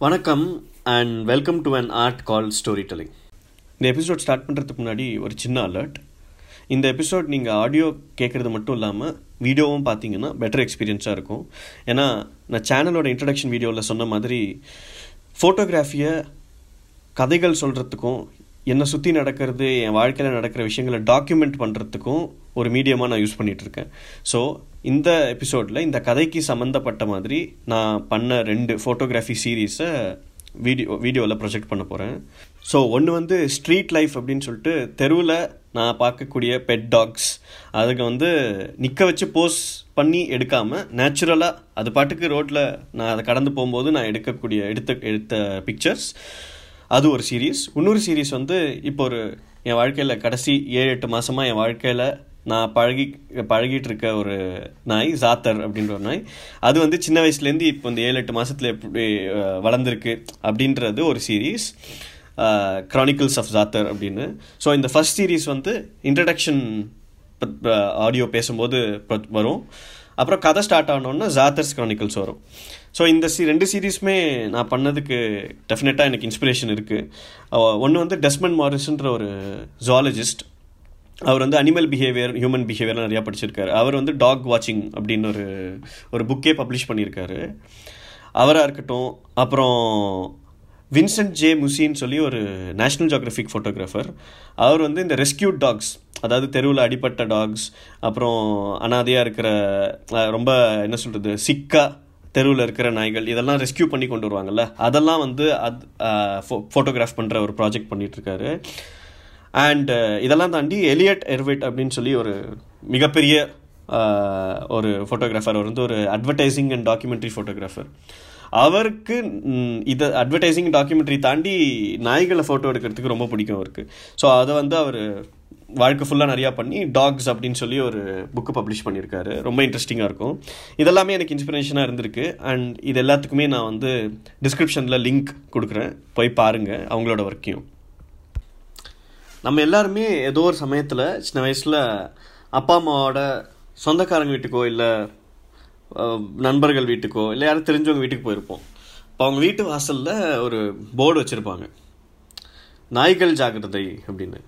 வணக்கம் and welcome to an art call story telling இந்த episode start பண்ணுறதுக்கு முன்னாடி ஒரு சின்ன அலர்ட் இந்த எபிசோட் நீங்கள் ஆடியோ கேட்குறது மட்டும் இல்லாமல் வீடியோவும் பார்த்தீங்கன்னா பெட்டர் எக்ஸ்பீரியன்ஸாக இருக்கும். ஏன்னா நான் சேனலோட இன்ட்ரடக்ஷன் வீடியோவில் சொன்ன மாதிரி ஃபோட்டோகிராஃபியை கதைகள் சொல்கிறதுக்கும் என்னை சுற்றி நடக்கிறது என் வாழ்க்கையில் நடக்கிற விஷயங்களை டாக்குமெண்ட் பண்ணுறதுக்கும் ஒரு மீடியமாக நான் யூஸ் பண்ணிகிட்ருக்கேன் ஸோ இந்த எபிசோடில் இந்த கதைக்கு சம்மந்தப்பட்ட மாதிரி நான் பண்ண ரெண்டு ஃபோட்டோகிராஃபி சீரீஸை வீடியோ வீடியோவில் ப்ரொஜெக்ட் பண்ண போகிறேன் ஸோ ஒன்று வந்து ஸ்ட்ரீட் லைஃப் அப்படின்னு சொல்லிட்டு தெருவில் நான் பார்க்கக்கூடிய பெட் டாக்ஸ் அதுக்கு வந்து நிற்க வச்சு போஸ் பண்ணி எடுக்காமல் நேச்சுரலாக அது பாட்டுக்கு ரோட்டில் நான் அதை கடந்து போகும்போது நான் எடுக்கக்கூடிய எடுத்த எடுத்த பிக்சர்ஸ் அது ஒரு சீரீஸ் இன்னொரு சீரீஸ் வந்து இப்போ ஒரு என் வாழ்க்கையில் கடைசி ஏழு எட்டு மாதமாக என் வாழ்க்கையில் நான் பழகி பழகிட்டு இருக்க ஒரு நாய் ஜாத்தர் அப்படின்ற ஒரு நாய். அது வந்து சின்ன வயசுலேருந்து இப்போ இந்த ஏழு எட்டு மாதத்தில் எப்படி வளர்ந்துருக்கு அப்படின்றது ஒரு சீரீஸ் க்ரானிக்கல்ஸ் ஆஃப் ஜாத்தர் அப்படின்னு. ஸோ இந்த ஃபர்ஸ்ட் சீரீஸ் வந்து இன்ட்ரடக்ஷன் ஆடியோ பேசும்போது வரும். அப்புறம் கதை ஸ்டார்ட் ஆனோன்னா ஜாத்தர்ஸ் க்ரானிக்கல்ஸ் வரும். ஸோ இந்த சி ரெண்டு சீரீஸுமே நான் பண்ணதுக்கு டெஃபினட்டாக எனக்கு இன்ஸ்பிரேஷன் இருக்குது ஒன்று வந்து டெஸ்மன் மாரிஸ்ன்ற ஒரு ஜுவாலஜிஸ்ட் அவர் வந்து அனிமல் பிஹேவியர் ஹியூமன் பிஹேவியர்லாம் நிறையா படிச்சிருக்காரு. அவர் வந்து டாக் வாட்சிங் அப்படின்னு ஒரு ஒரு புக்கே பப்ளிஷ் பண்ணியிருக்காரு. அவராக இருக்கட்டும் அப்புறம் வின்சென்ட் ஜே முசின்னு சொல்லி ஒரு நேஷ்னல் ஜியோகிராஃபிக் ஃபோட்டோகிராஃபர் அவர் வந்து இந்த ரெஸ்கியூட் டாக்ஸ் அதாவது தெருவில் அடிப்பட்ட டாக்ஸ் அப்புறம் அனாதையாக இருக்கிற ரொம்ப என்ன சொல்கிறது சிக்கா தெருவில் இருக்கிற நாய்கள் இதெல்லாம் ரெஸ்கியூ பண்ணி கொண்டு வருவாங்கல்ல? அதெல்லாம் வந்து அது ஃபோட்டோகிராஃப் பண்ணுற ஒரு ப்ராஜெக்ட் பண்ணிகிட்ருக்காரு அண்டு இதெல்லாம் தாண்டி எலியட் எர்விட் அப்படின்னு சொல்லி ஒரு மிகப்பெரிய ஒரு ஃபோட்டோகிராஃபர் அவர் வந்து ஒரு அட்வர்டைசிங் அண்ட் டாக்குமெண்ட்ரி ஃபோட்டோகிராஃபர் அவருக்கு இதை அட்வர்டைசிங் டாக்குமெண்ட்ரி தாண்டி நாய்களை ஃபோட்டோ எடுக்கிறதுக்கு ரொம்ப பிடிக்கும் அவருக்கு. ஸோ அதை வந்து அவர் வாழ்க்கை ஃபுல்லாக நிறையா பண்ணி டாக்ஸ் அப்படின்னு சொல்லி ஒரு புக்கு பப்ளிஷ் பண்ணியிருக்காரு. ரொம்ப இன்ட்ரெஸ்டிங்காக இருக்கும். இதெல்லாமே எனக்கு இன்ஸ்பிரேஷனாக இருந்திருக்கு. அண்ட் இது எல்லாத்துக்குமே நான் வந்து டிஸ்கிரிப்ஷனில் லிங்க் கொடுக்குறேன். போய் பாருங்கள் அவங்களோட ஒர்க்கையும் நம்ம எல்லாருமே ஏதோ ஒரு சமயத்தில் சின்ன வயசில் அப்பா அம்மாவோட சொந்தக்காரங்க வீட்டுக்கோ இல்லை நண்பர்கள் வீட்டுக்கோ இல்லை யாரும் தெரிஞ்சவங்க வீட்டுக்கு போயிருப்போம். இப்போ அவங்க வீட்டு வாசலில் ஒரு போர்டு வச்சுருப்பாங்க. நாய்கள் ஜாக்கிரதை அப்படின்னு.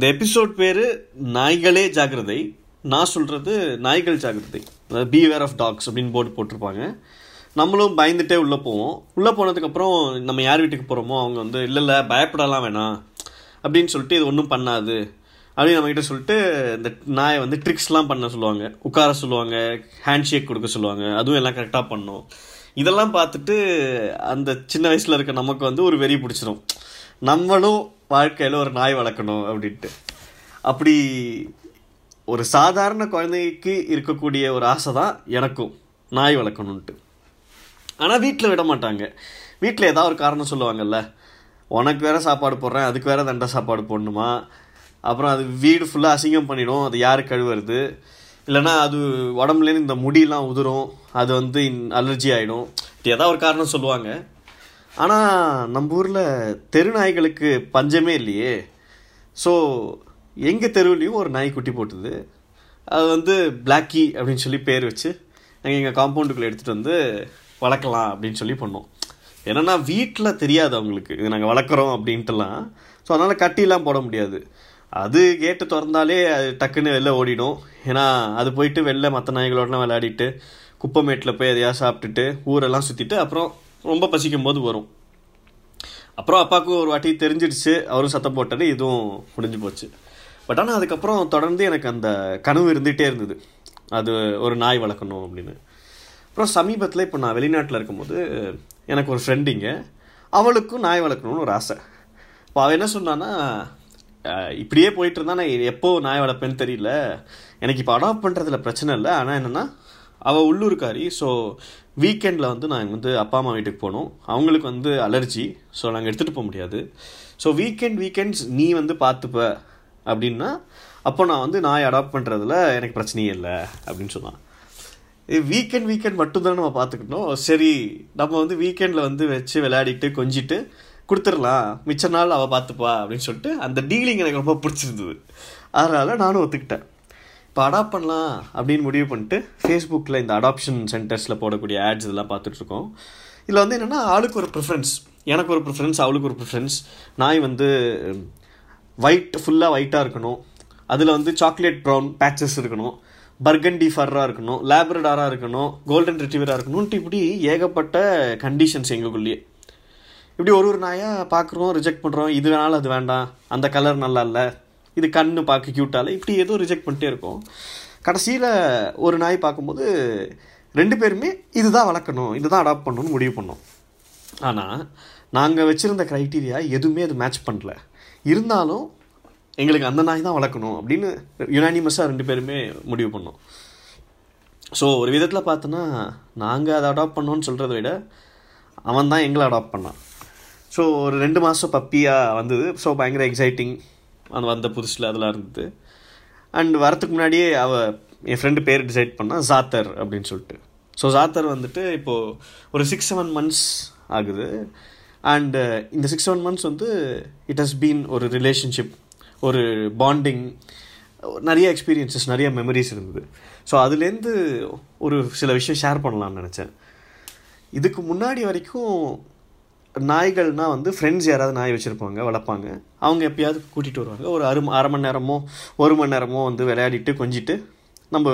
இந்த எபிசோட் பேர் நாய்களே ஜாக்கிரதை. நான் சொல்கிறது நாய்கள் ஜாக்கிரதை. அதாவது பீவேர் ஆஃப் டாக்ஸ் அப்படின்னு போர்டு போட்டிருப்பாங்க. நம்மளும் பயந்துட்டே உள்ளே போவோம். உள்ளே போனதுக்கப்புறம் நம்ம யார் வீட்டுக்கு போகிறோமோ அவங்க வந்து இல்லை இல்லை பயப்படலாம் வேணாம். அப்படின்னு சொல்லிட்டு இது ஒன்றும் பண்ணாது. அப்படின்னு நம்மக்கிட்ட சொல்லிட்டு இந்த நாயை வந்து ட்ரிக்ஸ்லாம் பண்ண சொல்லுவாங்க. உட்கார சொல்லுவாங்க. ஹேண்ட் ஷேக் கொடுக்க சொல்லுவாங்க. அதுவும் எல்லாம் கரெக்டாக பண்ணும். இதெல்லாம் பார்த்துட்டு அந்த சின்ன வயசில் இருக்க நமக்கு வந்து ஒரு வெறி பிடிச்சிரும். நம்மளும் வாழ்க்கையில் ஒரு நாய் வளர்க்கணும் அப்படின்ட்டு. அப்படி ஒரு சாதாரண குழந்தைக்கு இருக்கக்கூடிய ஒரு ஆசை தான் எனக்கும் நாய் வளர்க்கணுன்ட்டு ஆனால் வீட்டில் விட மாட்டாங்க. வீட்டில் ஏதாவது ஒரு காரணம் சொல்லுவாங்கல்ல. உனக்கு வேறு சாப்பாடு போடுறேன் அதுக்கு வேறு தண்டை சாப்பாடு போடணுமா? அப்புறம் அது வீடு ஃபுல்லாக அசிங்கம் பண்ணிடும் அது யார் கழுவுறது? இல்லைன்னா அது உடம்புலேருந்து இந்த முடியெலாம் உதிரும் அது வந்து அலர்ஜி ஆகிடும் ஏதாவது ஒரு காரணம் சொல்லுவாங்க. ஆனால் நம்ம ஊரில் தெரு நாய்களுக்கு பஞ்சமே இல்லையே. ஸோ எங்கள் தெருவுலேயும் ஒரு நாய் குட்டி போட்டுது. அது வந்து பிளாக்கி அப்படின்னு சொல்லி பேர் வச்சு நாங்கள் எங்கள் காம்பவுண்டுக்குள்ளே எடுத்துகிட்டு வந்து வளர்க்கலாம் அப்படின்னு சொல்லி பண்ணோம். ஏன்னா வீட்டில் தெரியாது அவங்களுக்கு. இது நாங்கள் வளர்க்குறோம் அப்படின்ட்டுலாம். ஸோ அதனால் கட்டிலாம் போட முடியாது. அது கேட்டு திறந்தாலே அது டக்குன்னு வெளில ஓடிடும். ஏன்னா அது போயிட்டு வெளில மற்ற நாய்களோடலாம் விளையாடிட்டு குப்பைமேட்டில் போய் எதையா சாப்பிட்டுட்டு ஊரெல்லாம் சுற்றிட்டு அப்புறம் ரொம்ப பசிக்கும் போது வரும். அப்புறம் அப்பாவுக்கு ஒரு வாட்டி தெரிஞ்சிடுச்சு அவரும் சத்தம் போட்டாரு இதுவும் முடிஞ்சு போச்சு. பட் ஆனால் அதுக்கப்புறம் தொடர்ந்து எனக்கு அந்த கனவு இருந்துகிட்டே இருந்தது. அது ஒரு நாய் வளர்க்கணும் அப்படின்னு. அப்புறம் சமீபத்தில் இப்போ நான் வெளிநாட்டில் இருக்கும்போது எனக்கு ஒரு ஃப்ரெண்டிங்க அவளுக்கும் நாய் வளர்க்கணும்னு ஒரு ஆசை. இப்போ அவள் என்ன சொன்னான்னா இப்படியே போயிட்டு இருந்தா நான் எப்போ நாய் வளர்ப்பேன்னு தெரியல. எனக்கு இப்போ அடாப்ட் பண்ணுறதுல பிரச்சனை இல்லை. ஆனால் என்னென்னா அவள் உள்ளூர்காரி ஸோ வீக்கெண்டில் வந்து நான் வந்து அப்பா அம்மா வீட்டுக்கு போகணும் அவங்களுக்கு வந்து அலர்ஜி ஸோ நாங்கள் எடுத்துகிட்டு போக முடியாது. ஸோ வீக்கெண்ட் வீக்கெண்ட்ஸ் நீ வந்து பார்த்துப்ப அப்படின்னா அப்போ நான் வந்து நாய் அடாப்ட் பண்ணுறதுல எனக்கு பிரச்சனையே இல்லை அப்படின்னு சொன்னான். வீக்கெண்ட் வீக்கெண்ட் மட்டும்தானே நம்ம பார்த்துக்கணும் சரி நம்ம வந்து வீக்கெண்டில் வந்து வச்சு விளையாடிட்டு கொஞ்சிட்டு கொடுத்துடலாம். மிச்ச நாள் அவள் பார்த்துப்பா அப்படின்னு சொல்லிட்டு அந்த டீலிங் எனக்கு ரொம்ப பிடிச்சிருந்தது. அதனால் நானும் ஒத்துக்கிட்டேன். இப்போ அடாப்ட் பண்ணலாம் அப்படின்னு முடிவு பண்ணிட்டு ஃபேஸ்புக்கில் இந்த அடாப்ஷன் சென்டர்ஸில் போடக்கூடிய ஆட்ஸ் இதெல்லாம் பார்த்துட்ருக்கோம் இதில் வந்து என்னென்னா ஆளுக்கு ஒரு ப்ரிஃபரன்ஸ் எனக்கு ஒரு ப்ரிஃபரன்ஸ் அவளுக்கு ஒரு ப்ரிஃபரன்ஸ் நாய் வந்து ஒயிட் ஃபுல்லாக ஒயிட்டாக இருக்கணும். அதில் வந்து சாக்லேட் ப்ரௌன் பேச்சஸ் இருக்கணும். பர்கண்டி ஃபர்ராக இருக்கணும். லேப்ரடாராக இருக்கணும். கோல்டன் ரிட்ரீவராக இருக்கணும்ட்டு இப்படி ஏகப்பட்ட கண்டிஷன்ஸ் எங்களுக்குள்ளேயே. இப்படி ஒரு ஒரு நாயாக பார்க்குறோம் ரிஜெக்ட் பண்ணுறோம் இது வேணாலும் அது வேண்டாம். அந்த கலர் நல்லா இல்லை. இது கண்ணு பார்க்க க்யூட்டால இப்படி ஏதோ ரிஜெக்ட் பண்ணிட்டே இருக்கும். கடைசியில் ஒரு நாய் பார்க்கும்போது ரெண்டு பேருமே இதுதான் வளர்க்கணும் இதுதான் அடாப்ட் பண்ணணும்னு முடிவு பண்ணோம். ஆனால் நாங்கள் வச்சுருந்த க்ரைட்டீரியா எதுவுமே அது மேட்ச் பண்ணல. இருந்தாலும் எங்களுக்கு அந்த நாய் தான் வளர்க்கணும் அப்படின்னு யுனானிமஸாக ரெண்டு பேருமே முடிவு பண்ணோம். ஸோ ஒரு விதத்தில் பார்த்தோன்னா நாங்கள் அதை அடாப்ட் பண்ணோன்னு சொல்கிறத விட அவன் தான் எங்களை அடாப்ட் பண்ணான். ஸோ ஒரு ரெண்டு மாதம் பப்பியாக வந்தது. ஸோ பயங்கர எக்ஸைட்டிங் அந்த வந்த புதுசில் அதெல்லாம் இருந்தது. அண்ட் வரத்துக்கு முன்னாடியே அவள் என் ஃப்ரெண்டு பேர் டிசைட் பண்ணால் ஜாத்தர் அப்படின்னு சொல்லிட்டு. ஸோ ஜாத்தர் வந்துட்டு இப்போது ஒரு சிக்ஸ் செவன் மந்த்ஸ் ஆகுது. அண்டு uh, இந்த சிக்ஸ் செவன் மந்த்ஸ் வந்து இட் ஹஸ் பீன் ஒரு ரிலேஷன்ஷிப் ஒரு பாண்டிங் நிறைய எக்ஸ்பீரியன்சஸ் நிறைய மெமரிஸ் இருந்தது. ஸோ அதுலேருந்து ஒரு சில விஷயம் ஷேர் பண்ணலாம்னு நினச்சேன். இதுக்கு முன்னாடி வரைக்கும் நாய்கள்னால் வந்து ஃப்ரெண்ட்ஸ் யாராவது நாய் வச்சுருப்பாங்க வளர்ப்பாங்க. அவங்க எப்பயாவது கூட்டிகிட்டு வருவாங்க. ஒரு அரு அரை மணி நேரமோ ஒரு மணி நேரமோ வந்து விளையாடிட்டு கொஞ்சிட்டு நம்ம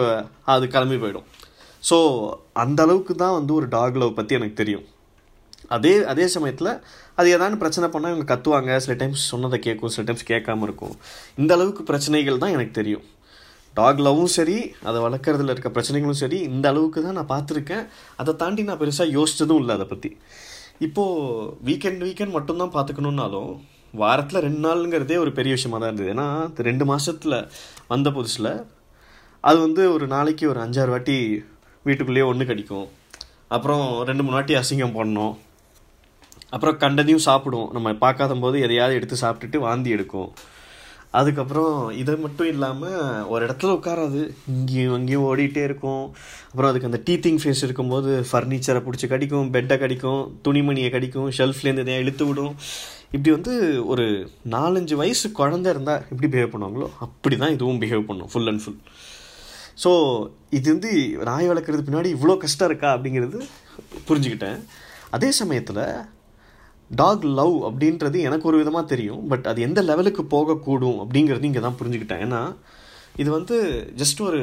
அது கிளம்பி போயிடும். ஸோ அந்த அளவுக்கு தான் வந்து ஒரு டாக் லவ் பற்றி எனக்கு தெரியும். அதே அதே சமயத்தில் அது ஏதாவது பிரச்சனை பண்ணால் இவங்க கத்துவாங்க. சில டைம்ஸ் சொன்னதை கேட்கும் சில டைம்ஸ் கேட்காம இருக்கும். இந்த அளவுக்கு பிரச்சனைகள் தான் எனக்கு தெரியும். டாக் லவ்வும் சரி அதை வளர்க்குறதுல இருக்க பிரச்சனைகளும் சரி இந்த அளவுக்கு தான் நான் பார்த்துருக்கேன். அதை தாண்டி நான் பெருசாக யோசித்ததும் இல்லை அதை பற்றி இப்போது வீக்கெண்ட் வீக்கெண்ட் மட்டும்தான் பார்த்துக்கணுன்னாலும் வாரத்தில் ரெண்டு நாளுங்கிறதே ஒரு பெரிய விஷயமா தான் இருந்தது. ஏன்னா ரெண்டு மாதத்தில் வந்த புதுசில் அது வந்து ஒரு நாளைக்கு ஒரு அஞ்சாறு வாட்டி வீட்டுக்குள்ளேயே ஒன்று கடிக்கும். அப்புறம் ரெண்டு மூணு வாட்டி அசிங்கம் பண்ணோம் அப்புறம் கண்டதையும் சாப்பிடும். நம்ம பார்க்காத போது எதையாவது எடுத்து சாப்பிட்டுட்டு வாந்தி எடுக்கும். அதுக்கப்புறம் இது மட்டும் இல்லாமல் ஒரு இடத்துல உட்காராது. இங்கேயும் அங்கேயும் ஓடிட்டே இருக்கும். அப்புறம் அதுக்கு அந்த டீத்திங் ஃபேஸ் இருக்கும்போது ஃபர்னிச்சரை பிடிச்சி கடிக்கும் பெட்டை கடிக்கும் துணிமணியை கடிக்கும் ஷெல்ஃப்லேருந்து எதையா இழுத்து விடும். இப்படி வந்து ஒரு நாலஞ்சு வயசு குழந்த இருந்தால் எப்படி பிஹேவ் பண்ணுவாங்களோ அப்படி தான் இதுவும் பிஹேவ் பண்ணும் ஃபுல் அண்ட் ஃபுல் ஸோ இது வந்து நாய் வளர்க்குறது பின்னாடி இவ்வளோ கஷ்டம் இருக்கா அப்படிங்கிறது புரிஞ்சுக்கிட்டேன். அதே சமயத்தில் டாக் லவ் அப்படின்றது எனக்கு ஒரு விதமாக தெரியும் பட் அது எந்த லெவலுக்கு போகக்கூடும் அப்படிங்கிறது இங்கே தான் புரிஞ்சுக்கிட்டேன். ஏன்னா இது வந்து ஜஸ்ட் ஒரு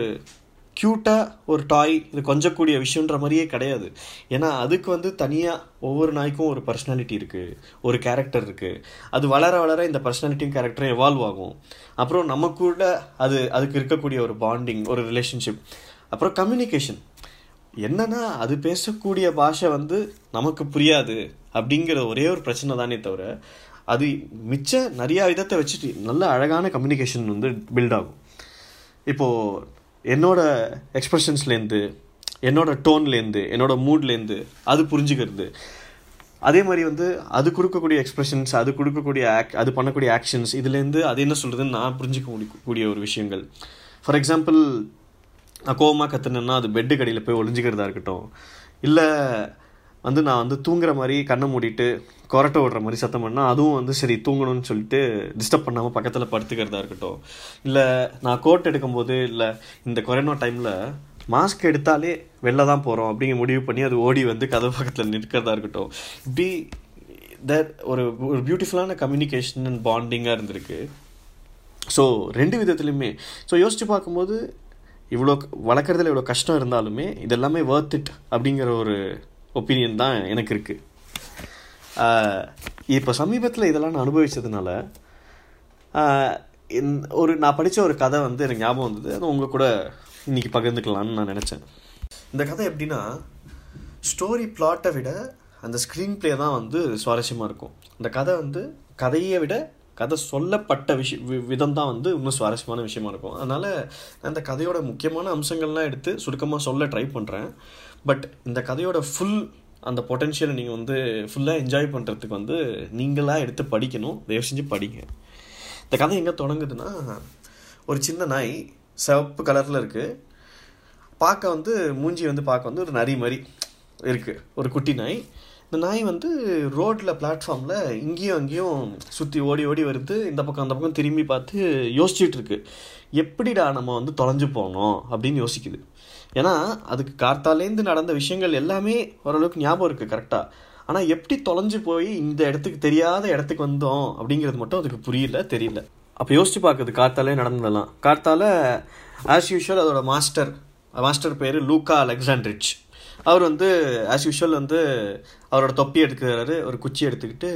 க்யூட்டாக ஒரு டாய் இது கொஞ்சக்கூடிய விஷயன்ற மாதிரியே கிடையாது. ஏன்னா அதுக்கு வந்து தனியாக ஒவ்வொரு நாய்க்கும் ஒரு பர்சனாலிட்டி இருக்குது ஒரு கேரக்டர் இருக்குது அது வளர வளர இந்த பர்சனாலிட்டியும் கேரக்டரும் எவால்வ் ஆகும். அப்புறம் நம்ம கூட அது அதுக்கு இருக்கக்கூடிய ஒரு பாண்டிங் ஒரு ரிலேஷன்ஷிப் அப்புறம் கம்யூனிகேஷன் என்னன்னா அது பேசக்கூடிய பாஷை வந்து நமக்கு புரியாது அப்படிங்கிற ஒரே ஒரு பிரச்சனை தானே தவிர அது மிச்ச நிறையா விதத்தை வச்சுட்டு நல்ல அழகான கம்யூனிகேஷன் வந்து பில்ட் ஆகும். இப்போது என்னோட எக்ஸ்ப்ரெஷன்ஸ்லேருந்து என்னோட டோன்லேருந்து என்னோட மூட்லேருந்து அது புரிஞ்சுக்கிறது. அதே மாதிரி வந்து அது கொடுக்கக்கூடிய எக்ஸ்ப்ரெஷன்ஸ் அது கொடுக்கக்கூடிய ஆக் அது பண்ணக்கூடிய ஆக்ஷன்ஸ் இதுலேருந்து அது என்ன சொல்கிறதுன்னு நான் புரிஞ்சிக்க முடிய கூடிய ஒரு விஷயங்கள். ஃபார் எக்ஸாம்பிள் நான் கோவமாக கற்றுனேன்னா அது பெட்டு கடையில் போய் ஒளிஞ்சிக்கிறதா இருக்கட்டும். இல்லை வந்து நான் வந்து தூங்குற மாதிரி கண்ணை மூடிட்டு கொரட்டை விடுற மாதிரி சத்தம் பண்ணால் அதுவும் வந்து சரி தூங்கணும்னு சொல்லிட்டு டிஸ்டர்ப் பண்ணாமல் பக்கத்தில் படுத்துக்கிறதா இருக்கட்டும். இல்லை நான் கோட் எடுக்கும்போது இல்லை இந்த கொரோனா டைமில் மாஸ்க் எடுத்தாலே வெளில தான் போகிறோம் அப்படிங்கிற முடிவு பண்ணி அது ஓடி வந்து கதவு பக்கத்தில் நிற்கிறதா இருக்கட்டும். இப்படி தட் ஒரு ஒரு பியூட்டிஃபுல்லான கம்யூனிகேஷன் அண்ட் பாண்டிங்காக இருந்திருக்கு. ஸோ ரெண்டு விதத்துலையுமே ஸோ யோசித்து பார்க்கும்போது இவ்வளோ வளர்க்குறதுல இவ்வளோ கஷ்டம் இருந்தாலுமே இது எல்லாமே ஒர்த் இட் அப்படிங்கிற ஒரு ஒப்பீனியன் தான் எனக்கு இருக்குது இப்போ சமீபத்தில் இதெல்லாம் நான் அனுபவித்ததுனால ஒரு நான் படித்த ஒரு கதை வந்து எனக்கு ஞாபகம் வந்தது. அது உங்கள் கூட இன்றைக்கி பகிர்ந்துக்கலான்னு நான் நினச்சேன். இந்த கதை எப்படின்னா ஸ்டோரி பிளாட்டை விட அந்த ஸ்க்ரீன் ப்ளே தான் வந்து சுவாரஸ்யமாக இருக்கும். அந்த கதை வந்து கதையை விட கதை சொல்லப்பட்ட விஷய விதம் தான் வந்து இன்னும் சுவாரஸ்யமான விஷயமா இருக்கும். அதனால் அந்த கதையோட முக்கியமான அம்சங்கள்லாம் எடுத்து சுருக்கமாக சொல்ல ட்ரை பண்ணுறேன் பட் இந்த கதையோட ஃபுல் அந்த பொட்டென்ஷியலை நீங்கள் வந்து ஃபுல்லாக என்ஜாய் பண்ணுறதுக்கு வந்து நீங்களாக எடுத்து படிக்கணும். தயவு செஞ்சு படிங்க. இந்த கதை எங்கே தொடங்குதுன்னா ஒரு சின்ன நாய் சிவப்பு கலரில் இருக்குது பார்க்க வந்து மூஞ்சி வந்து பார்க்க வந்து ஒரு நரி மாதிரி இருக்குது ஒரு குட்டி நாய். இந்த நாய் வந்து ரோட்டில் பிளாட்ஃபார்மில் இங்கேயும் அங்கேயும் சுற்றி ஓடி ஓடி வருது. இந்த பக்கம் அந்த பக்கம் திரும்பி பார்த்து யோசிச்சுட்டு இருக்கு எப்படிடா நம்ம வந்து தொலைஞ்சு போனோம் அப்படின்னு யோசிக்குது. ஏன்னா அதுக்கு கார்த்தாலேருந்து நடந்த விஷயங்கள் எல்லாமே ஓரளவுக்கு ஞாபகம் இருக்குது கரெக்டாக ஆனால் எப்படி தொலைஞ்சு போய் இந்த இடத்துக்கு தெரியாத இடத்துக்கு வந்தோம் அப்படிங்கிறது மட்டும் அதுக்கு புரியல தெரியல. அப்போ யோசிச்சு பார்க்குது கார்த்தாலே நடந்ததெல்லாம். கார்த்தால ஆஸ் யூஷுவல் அதோட மாஸ்டர் மாஸ்டர் பேர் லூக்கா அலெக்சாண்ட்ரிச். அவர் வந்து ஆஸ் யூஷுவல் வந்து அவரோட தொப்பி எடுக்கிறாரு ஒரு குச்சி எடுத்துக்கிட்டு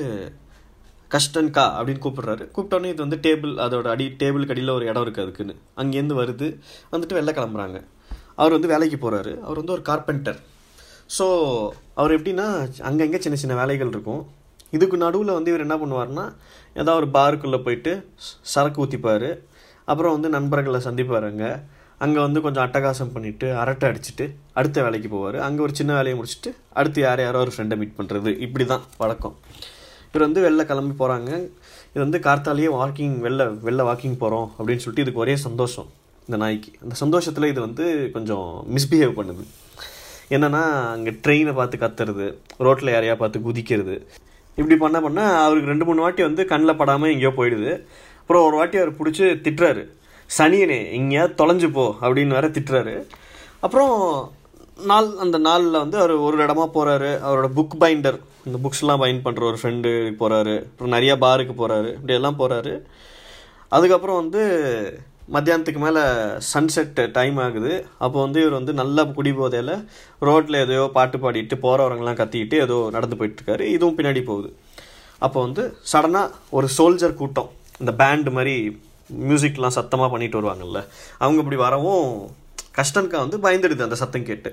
கஷ்டன்கா அப்படின்னு கூப்பிடுறாரு. கூப்பிட்டோன்னே இது வந்து டேபிள் அதோட அடி டேபிளுக்கு அடியில் ஒரு இடம் இருக்குது அதுக்குன்னு. அங்கேருந்து வருது. வந்துட்டு வெளில கிளம்புறாங்க. அவர் வந்து வேலைக்கு போகிறாரு அவர் வந்து ஒரு கார்பெண்டர் ஸோ அவர் எப்படின்னா அங்கங்கே சின்ன சின்ன வேலைகள் இருக்கும். இதுக்கு நடுவில் வந்து இவர் என்ன பண்ணுவார்னா ஏதாவது ஒரு பாருக்குள்ளே போயிட்டு சரக்கு ஊற்றிப்பார் அப்புறம் வந்து நண்பர்களை சந்திப்பார் அங்கே வந்து கொஞ்சம் அட்டகாசம் பண்ணிவிட்டு அரட்டை அடிச்சுட்டு அடுத்த வேலைக்கு போவார். அங்கே ஒரு சின்ன வேலையை முடிச்சுட்டு அடுத்து யார் யாரோ ஒரு ஃப்ரெண்டை மீட் பண்ணுறது இப்படி தான் வழக்கம். இவர் வந்து வெளில கிளம்பி போகிறாங்க இது வந்து கார்த்தாலேயே வாக்கிங் வெளில வெளில வாக்கிங் போகிறோம் அப்படின்னு சொல்லிட்டு இதுக்கு ஒரே சந்தோஷம் இந்த நாய்க்கு. அந்த சந்தோஷத்தில் இது வந்து கொஞ்சம் மிஸ்பிஹேவ் பண்ணுது. என்னென்னா அங்கே ட்ரெயினை பார்த்து கத்துறது ரோட்டில் யாரையா பார்த்து குதிக்கிறது. இப்படி பண்ண பண்ண அவருக்கு ரெண்டு மூணு வாட்டி வந்து கண்ணில் படாமல் எங்கேயோ போயிடுது. அப்புறம் ஒரு வாட்டி அவர் பிடிச்சி திட்டுறாரு. சனியனே எங்கேயாவது தொலைஞ்சு போ அப்படின்னு வேற திட்டுறாரு. அப்புறம் நாள் அந்த நாளில் வந்து அவர் ஒரு இடமா போகிறாரு அவரோட புக் பைண்டர் இந்த புக்ஸ்லாம் பைண்ட் பண்ணுற ஒரு ஃப்ரெண்டு போகிறாரு அப்புறம் நிறையா பாருக்கு போகிறாரு இப்படியெல்லாம் போகிறாரு அதுக்கப்புறம் வந்து மத்தியானத்துக்கு மேலே சன்செட் டைம் ஆகுது. அப்போ வந்து இவர் வந்து நல்லா குடி போதையில் ரோட்டில் எதையோ பாட்டு பாடிட்டு போகிறவங்கலாம் கத்திக்கிட்டு ஏதோ நடந்து போயிட்டுருக்காரு. இதுவும் பின்னாடி போகுது. அப்போ வந்து சடனாக ஒரு சோல்ஜர் கூட்டம் இந்த பேண்டு மாதிரி மியூசிக்லாம் சத்தமாக பண்ணிட்டு வருவாங்கல்ல அவங்க இப்படி வரவும் கஷ்டன்கா வந்து பயந்துடுது அந்த சத்தம் கேட்டு.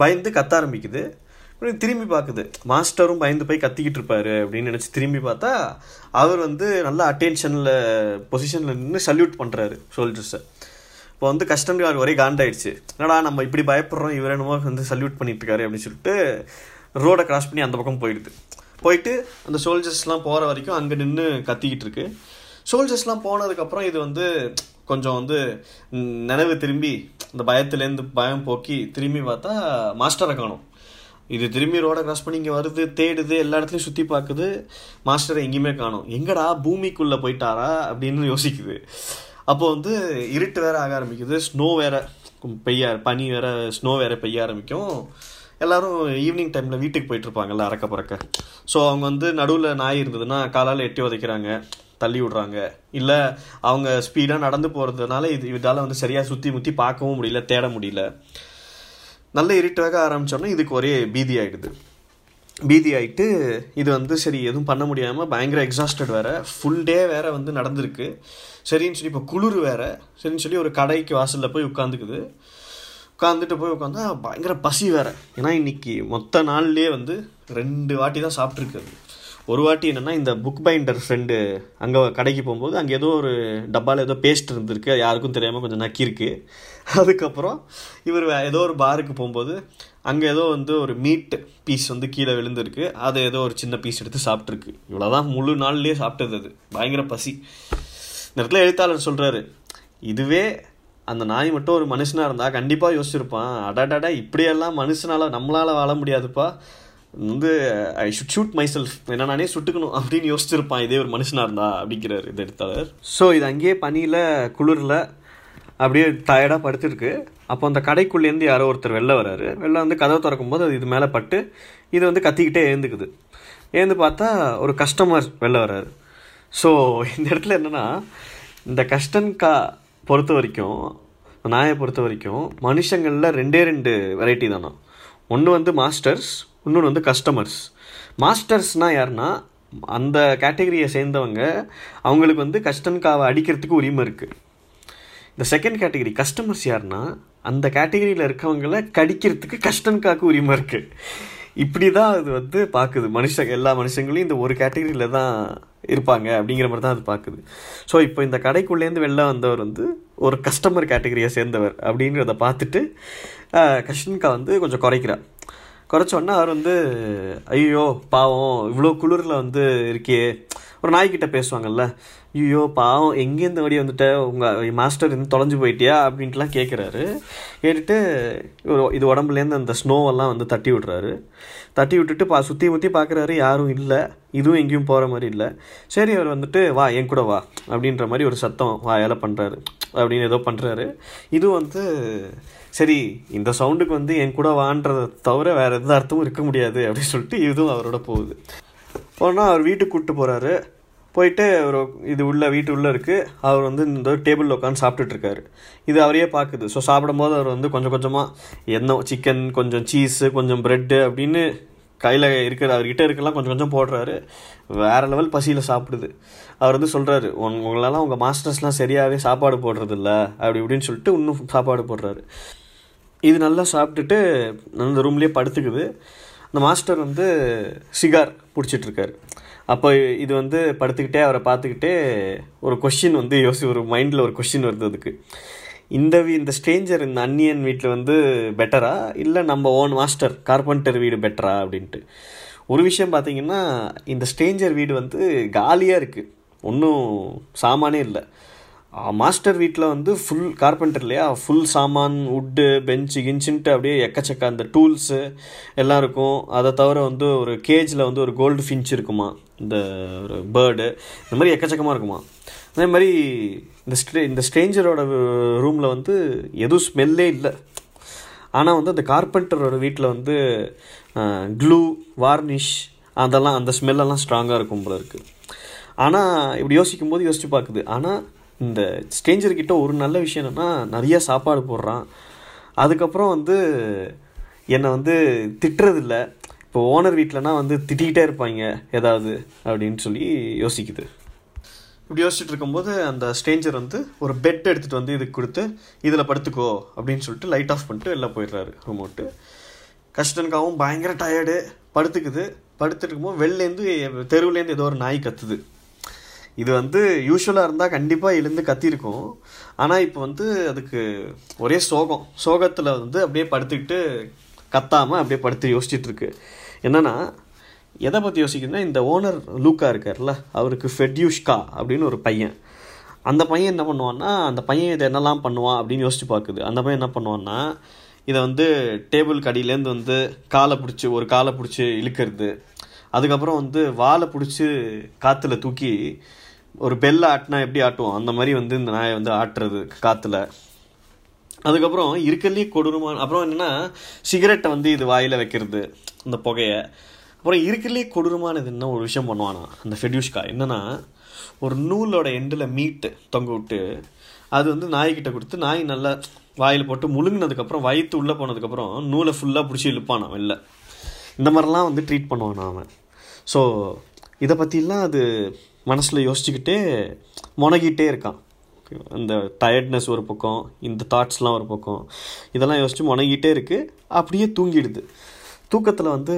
பயந்து கத்த ஆரம்பிக்குது. திரும்பி பார்க்குது. மாஸ்டரும் பயந்து போய் கத்திக்கிட்டு இருப்பாரு அப்படின்னு நினச்சி திரும்பி பார்த்தா அவர் வந்து நல்லா அட்டென்ஷனில் பொசிஷனில் நின்று சல்யூட் பண்ணுறாரு சோல்ஜர்ஸை இப்போ வந்து கஷ்டன்கார் ஒரே காண்டாயிடுச்சு. என்னடா நம்ம இப்படி பயப்படுறோம் இவர் என்னமோ வந்து சல்யூட் பண்ணிட்டு இருக்காரு அப்படின்னு சொல்லிட்டு ரோடை கிராஸ் பண்ணி அந்த பக்கம் போயிடுது. போயிட்டு அந்த சோல்ஜர்ஸ்லாம் போகிற வரைக்கும் அங்கே நின்று கத்திக்கிட்டு இருக்கு. சோல்ஜர்ஸ்லாம் போனதுக்கப்புறம் இது வந்து கொஞ்சம் வந்து நினைவு திரும்பி இந்த பயத்துலேருந்து பயம் போக்கி திரும்பி பார்த்தா மாஸ்டரை காணும். இது திரும்பி ரோடை கிராஸ் பண்ணி இங்கே வருது தேடுது எல்லா இடத்துலையும் சுற்றி பார்க்குது மாஸ்டரை எங்கேயுமே காணும். எங்கடா பூமிக்குள்ளே போயிட்டாரா அப்படின்னு யோசிக்குது. அப்போ வந்து இருட்டு வேற ஆக ஆரம்பிக்குது ஸ்னோ வேற பெய்ய பனி வேற ஸ்னோ வேற பெய்ய ஆரம்பிக்கும். எல்லாரும் ஈவினிங் டைமில் வீட்டுக்கு போயிட்டு இருப்பாங்கல்ல அறக்க பறக்க. ஸோ அவங்க வந்து நடுவில் நாய் இருந்ததுன்னா காலால் எட்டி உதைக்கிறாங்க. தள்ளி விடுறாங்க இல்லை அவங்க ஸ்பீடாக நடந்து போகிறதுனால இது இதால் வந்து சரியாக சுற்றி முற்றி பார்க்கவும் முடியல தேட முடியல. நல்ல இருட்டாக ஆரம்பித்தோன்னே இதுக்கு ஒரே பீதி ஆகிடுது பீதி ஆகிட்டு இது வந்து சரி எதுவும் பண்ண முடியாமல் பயங்கர எக்ஸாஸ்டட் வேறு. ஃபுல் டே வேறு வந்து நடந்திருக்கு. சரின்னு சொல்லி இப்போ குளிர் வேறு. சரின்னு சொல்லி ஒரு கடைக்கு வாசலில் போய் உட்காந்துக்குது. உட்காந்துட்டு போய் உட்காந்தா பயங்கர பசி வேறு. ஏன்னா இன்றைக்கி மொத்த நாள்லேயே வந்து ரெண்டு வாட்டி தான் சாப்பிட்ருக்கு ஒரு வாட்டி என்னென்னா இந்த புக் பைண்டர் ஃப்ரெண்டு அங்கே கடைக்கு போகும்போது அங்கே ஏதோ ஒரு டப்பாவில் ஏதோ பேஸ்ட் இருந்திருக்கு யாருக்கும் தெரியாமல் கொஞ்சம் நக்கியிருக்கு. அதுக்கப்புறம் இவர் ஏதோ ஒரு பாருக்கு போகும்போது அங்கே ஏதோ வந்து ஒரு மீட் பீஸ் வந்து கீழே விழுந்திருக்கு அதை ஏதோ ஒரு சின்ன பீஸ் எடுத்து சாப்பிட்ருக்கு இவ்வளோதான் முழு நாள்லேயே சாப்பிட்டது அது. பயங்கர பசி. இந்த இடத்துல எழுத்தாளர் சொல்கிறாரு இதுவே அந்த நாய் மட்டும் ஒரு மனுஷனாக இருந்தால் கண்டிப்பாக யோசிச்சிருப்பான். அடாடாடா இப்படியெல்லாம் மனுஷனால் நம்மளால் வாழ முடியாதுப்பா. வந்து I should shoot myself என்ன நானே சுட்டுக்கணும் அப்படின்னு யோசிச்சிருப்பான். இதே ஒரு மனுஷனாக இருந்தா அப்படிங்கிறார் இந்த எழுத்தாளர். ஸோ இது அங்கேயே பனியில் குளிரில் அப்படியே டயர்டாக படுத்துருக்கு. அப்போ அந்த கடைக்குள்ளேருந்து யாரோ ஒருத்தர் வெளில வராரு. வெளில வந்து கதவை திறக்கும்போது அது இது மேலே பட்டு இது வந்து கத்திக்கிட்டே ஏந்துக்குது. ஏந்து பார்த்தா ஒரு கஸ்டமர் வெளில வராரு. ஸோ இந்த இடத்துல என்னென்னா இந்த கஸ்டன்கா பொறுத்த வரைக்கும் நாயை பொறுத்த வரைக்கும் மனுஷங்களில் ரெண்டே ரெண்டு வெரைட்டி தானா. ஒன்று வந்து மாஸ்டர்ஸ் இன்னொன்று வந்து கஸ்டமர்ஸ் மாஸ்டர்ஸ்னால் யாருன்னா அந்த கேட்டகரியை சேர்ந்தவங்க அவங்களுக்கு வந்து கஸ்டன்காவை அடிக்கிறதுக்கு உரிமை இருக்குது இந்த செகண்ட் கேட்டகரி கஸ்டமர்ஸ் யாருன்னா அந்த கேட்டகரியில் இருக்கவங்கள கடிக்கிறதுக்கு கஸ்டன்காவுக்கு உரிமை இருக்குது இப்படி தான் அது வந்து பார்க்குது மனுஷங்க எல்லா மனுஷங்களையும் இந்த ஒரு கேட்டகரியில் தான் இருப்பாங்க அப்படிங்கிற மாதிரி தான் அது பார்க்குது ஸோ இப்போ இந்த கடைக்குள்ளேருந்து வெளில வந்தவர் வந்து ஒரு கஸ்டமர் கேட்டகரியை சேர்ந்தவர் அப்படிங்கிறத பார்த்துட்டு கஷ்டன்கா வந்து கொஞ்சம் குறைக்கிறார். குறைச்சோன்னா அவர் வந்து ஐயோ பாவம் இவ்வளோ குளிரில் வந்து இருக்கே ஒரு நாய்கிட்ட பேசுவாங்கல்ல ஐயோ பாவம் எங்கேருந்து வடி வந்துட்ட? உங்கள் மாஸ்டர் இருந்து தொலைஞ்சு போயிட்டியா? அப்படின்ட்டுலாம் கேட்குறாரு கேட்டுட்டு ஒரு இது உடம்புலேருந்து அந்த ஸ்னோவெல்லாம் வந்து தட்டி விட்றாரு. தட்டி விட்டுட்டு பா சுற்றி முற்றி பார்க்குறாரு யாரும் இல்லை. இதுவும் எங்கேயும் போகிற மாதிரி இல்லை. சரி அவர் வந்துட்டு வா என் கூட வா அப்படின்ற மாதிரி ஒரு சத்தம் வா வேலை பண்ணுறாரு அப்படின்னு ஏதோ பண்ணுறாரு இதுவும் வந்து சரி இந்த சவுண்டுக்கு வந்து என் கூட வான்றதை தவிர வேறு எந்த அர்த்தமும் இருக்க முடியாது அப்படின்னு சொல்லிட்டு இதுவும் அவரோட போகுது. போனால் அவர் வீட்டுக்கு கூப்பிட்டு போகிறாரு போயிட்டு ஒரு இது உள்ள வீட்டு உள்ளே இருக்குது அவர் வந்து இந்த டேபிளில் உட்காந்து சாப்பிட்டுட்ருக்காரு இது அவரையே பார்க்குது ஸோ சாப்பிடும்போது அவர் வந்து கொஞ்சம் கொஞ்சமாக என்ன சிக்கன் கொஞ்சம் சீஸு கொஞ்சம் ப்ரெட்டு அப்படின்னு கையில் இருக்கிற அவர்கிட்ட இருக்கலாம் கொஞ்சம் கொஞ்சம் போடுறாரு. வேறு லெவல் பசியில் சாப்பிடுது. அவர் வந்து சொல்கிறாரு உன் உங்களெல்லாம் உங்கள் மாஸ்டர்ஸ்லாம் சரியாகவே சாப்பாடு போடுறதில்ல. அப்படி இப்படின்னு சொல்லிட்டு இன்னும் சாப்பாடு போடுறாரு. இது நல்லா சாப்பிட்டுட்டு அந்த ரூம்லேயே படுத்துக்குது. அந்த மாஸ்டர் வந்து சிகார் பிடிச்சிட்ருக்காரு. அப்போ இது வந்து படுத்துக்கிட்டே அவரை பார்த்துக்கிட்டே ஒரு கொஷின் வந்து யோசி ஒரு மைண்டில் ஒரு கொஷின் வருது அதுக்கு. இந்த வீ இந்த ஸ்ட்ரேஞ்சர் இந்த அன்னியன் வீட்டில் வந்து பெட்டரா இல்லை நம்ம ஓன் மாஸ்டர் கார்பெண்டர் வீடு பெட்டரா அப்படின்ட்டு. ஒரு விஷயம் பார்த்தீங்கன்னா இந்த ஸ்ட்ரேஞ்சர் வீடு வந்து காலியாக இருக்குது ஒன்றும் சாமானே இல்லை. மாஸ்டர் வீட்டில் வந்து ஃபுல் கார்பெண்டர் இல்லையா? ஃபுல் சாமான் உட்டு பெஞ்சு கிஞ்சுன்ட்டு அப்படியே எக்கச்சக்க அந்த டூல்ஸு எல்லாம் இருக்கும். அதை தவிர வந்து ஒரு கேஜில் வந்து ஒரு கோல்டு ஃபின்ச் இருக்குமா? இந்த ஒரு பேர்டு இந்த மாதிரி எக்கச்சக்கமாக இருக்குமா? அதே மாதிரி இந்த ஸ்ட்ரே இந்த ஸ்ட்ரேஞ்சரோட ரூமில் வந்து எதுவும் ஸ்மெல்லே இல்லை. ஆனால் வந்து அந்த கார்பெண்டரோட வீட்டில் வந்து க்ளூ வார்னிஷ் அதெல்லாம் அந்த ஸ்மெல்லெல்லாம் ஸ்ட்ராங்காக இருக்கும் போல இருக்குது ஆனால் இப்படி யோசிக்கும் போது யோசிச்சு பார்க்குது. ஆனால் இந்த ஸ்ட்ரேஞ்சர்கிட்ட ஒரு நல்ல விஷயம் என்னென்னா நிறைய சாப்பாடு போடுறான். அதுக்கப்புறம் வந்து என்னை வந்து திட்டுறதில்ல. இப்போ ஓனர் வீட்டிலனா வந்து திட்டிகிட்டே இருப்பாங்க ஏதாவது அப்படின்னு சொல்லி யோசிக்குது. இப்படி யோசிச்சுட்டு இருக்கும்போது அந்த ஸ்ட்ரேஞ்சர் வந்து ஒரு பெட் எடுத்துகிட்டு வந்து இதுக்கு கொடுத்து இதில் படுத்துக்கோ அப்படின்னு சொல்லிட்டு லைட் ஆஃப் பண்ணிட்டு வெளில போயிடுறாரு ரிமோட்டு கஷ்டனுக்காகவும் பயங்கர டயர்டு படுத்துக்குது. படுத்துட்டு இருக்கும்போது வெளிலேருந்து தெருவுலேருந்து ஏதோ ஒரு நாய் கத்துது. இது வந்து யூஸ்வலாக இருந்தால் கண்டிப்பாக எழுந்து கத்திருக்கும். ஆனால் இப்போ வந்து அதுக்கு ஒரே சோகம். சோகத்தில் வந்து அப்படியே படுத்துக்கிட்டு கத்தாமல் அப்படியே படுத்து யோசிச்சுட்ருக்கு. என்னென்னா எதை பற்றி யோசிக்கணும்னா இந்த ஓனர் லூக்கா இருக்கார்ல அவருக்கு ஃபெட்யூஷ்கா அப்படின்னு ஒரு பையன். அந்த பையன் என்ன பண்ணுவான்னா அந்த பையன் இதை என்னெல்லாம் பண்ணுவான் அப்படின்னு யோசிச்சு பார்க்குது. அந்த பையன் என்ன பண்ணுவான்னா இதை வந்து டேபிள் கடியிலேருந்து வந்து காலை பிடிச்சி ஒரு காலை பிடிச்சி இழுக்கிறது. அதுக்கப்புறம் வந்து வாழை பிடிச்சி காற்றுல தூக்கி ஒரு பெல்லை ஆட்டினா எப்படி ஆட்டுவோம்? அந்த மாதிரி வந்து இந்த நாயை வந்து ஆட்டுறது காற்றுல அதுக்கப்புறம் இருக்கலையும் கொடூரமான அப்புறம் என்னென்னா சிகரெட்டை வந்து இது வாயில் வைக்கிறது அந்த புகையை. அப்புறம் இருக்கலையும் கொடூரமானது என்ன ஒரு விஷயம் பண்ணுவானா? அந்த ஃபெடியூஷ்கா என்னென்னா ஒரு நூலோட எண்டில் மீட்டு தொங்க விட்டு அது வந்து நாய்கிட்ட கொடுத்து நாய் நல்லா வாயில் போட்டு முழுங்கினதுக்கப்புறம் வயிற்று உள்ளே போனதுக்கப்புறம் நூலை ஃபுல்லாக பிடிச்சி இழுப்பானா வெளில. இந்த மாதிரிலாம் வந்து ட்ரீட் பண்ணுவான் அவன். ஸோ இதை பற்றிலாம் அது மனசில் யோசிச்சுக்கிட்டே முனகிட்டே இருக்கான். இந்த டயர்ட்னஸ் ஒரு பக்கம் இந்த தாட்ஸ்லாம் ஒரு பக்கம் இதெல்லாம் யோசித்து முனகிட்டே இருக்குது அப்படியே தூங்கிடுது. தூக்கத்தில் வந்து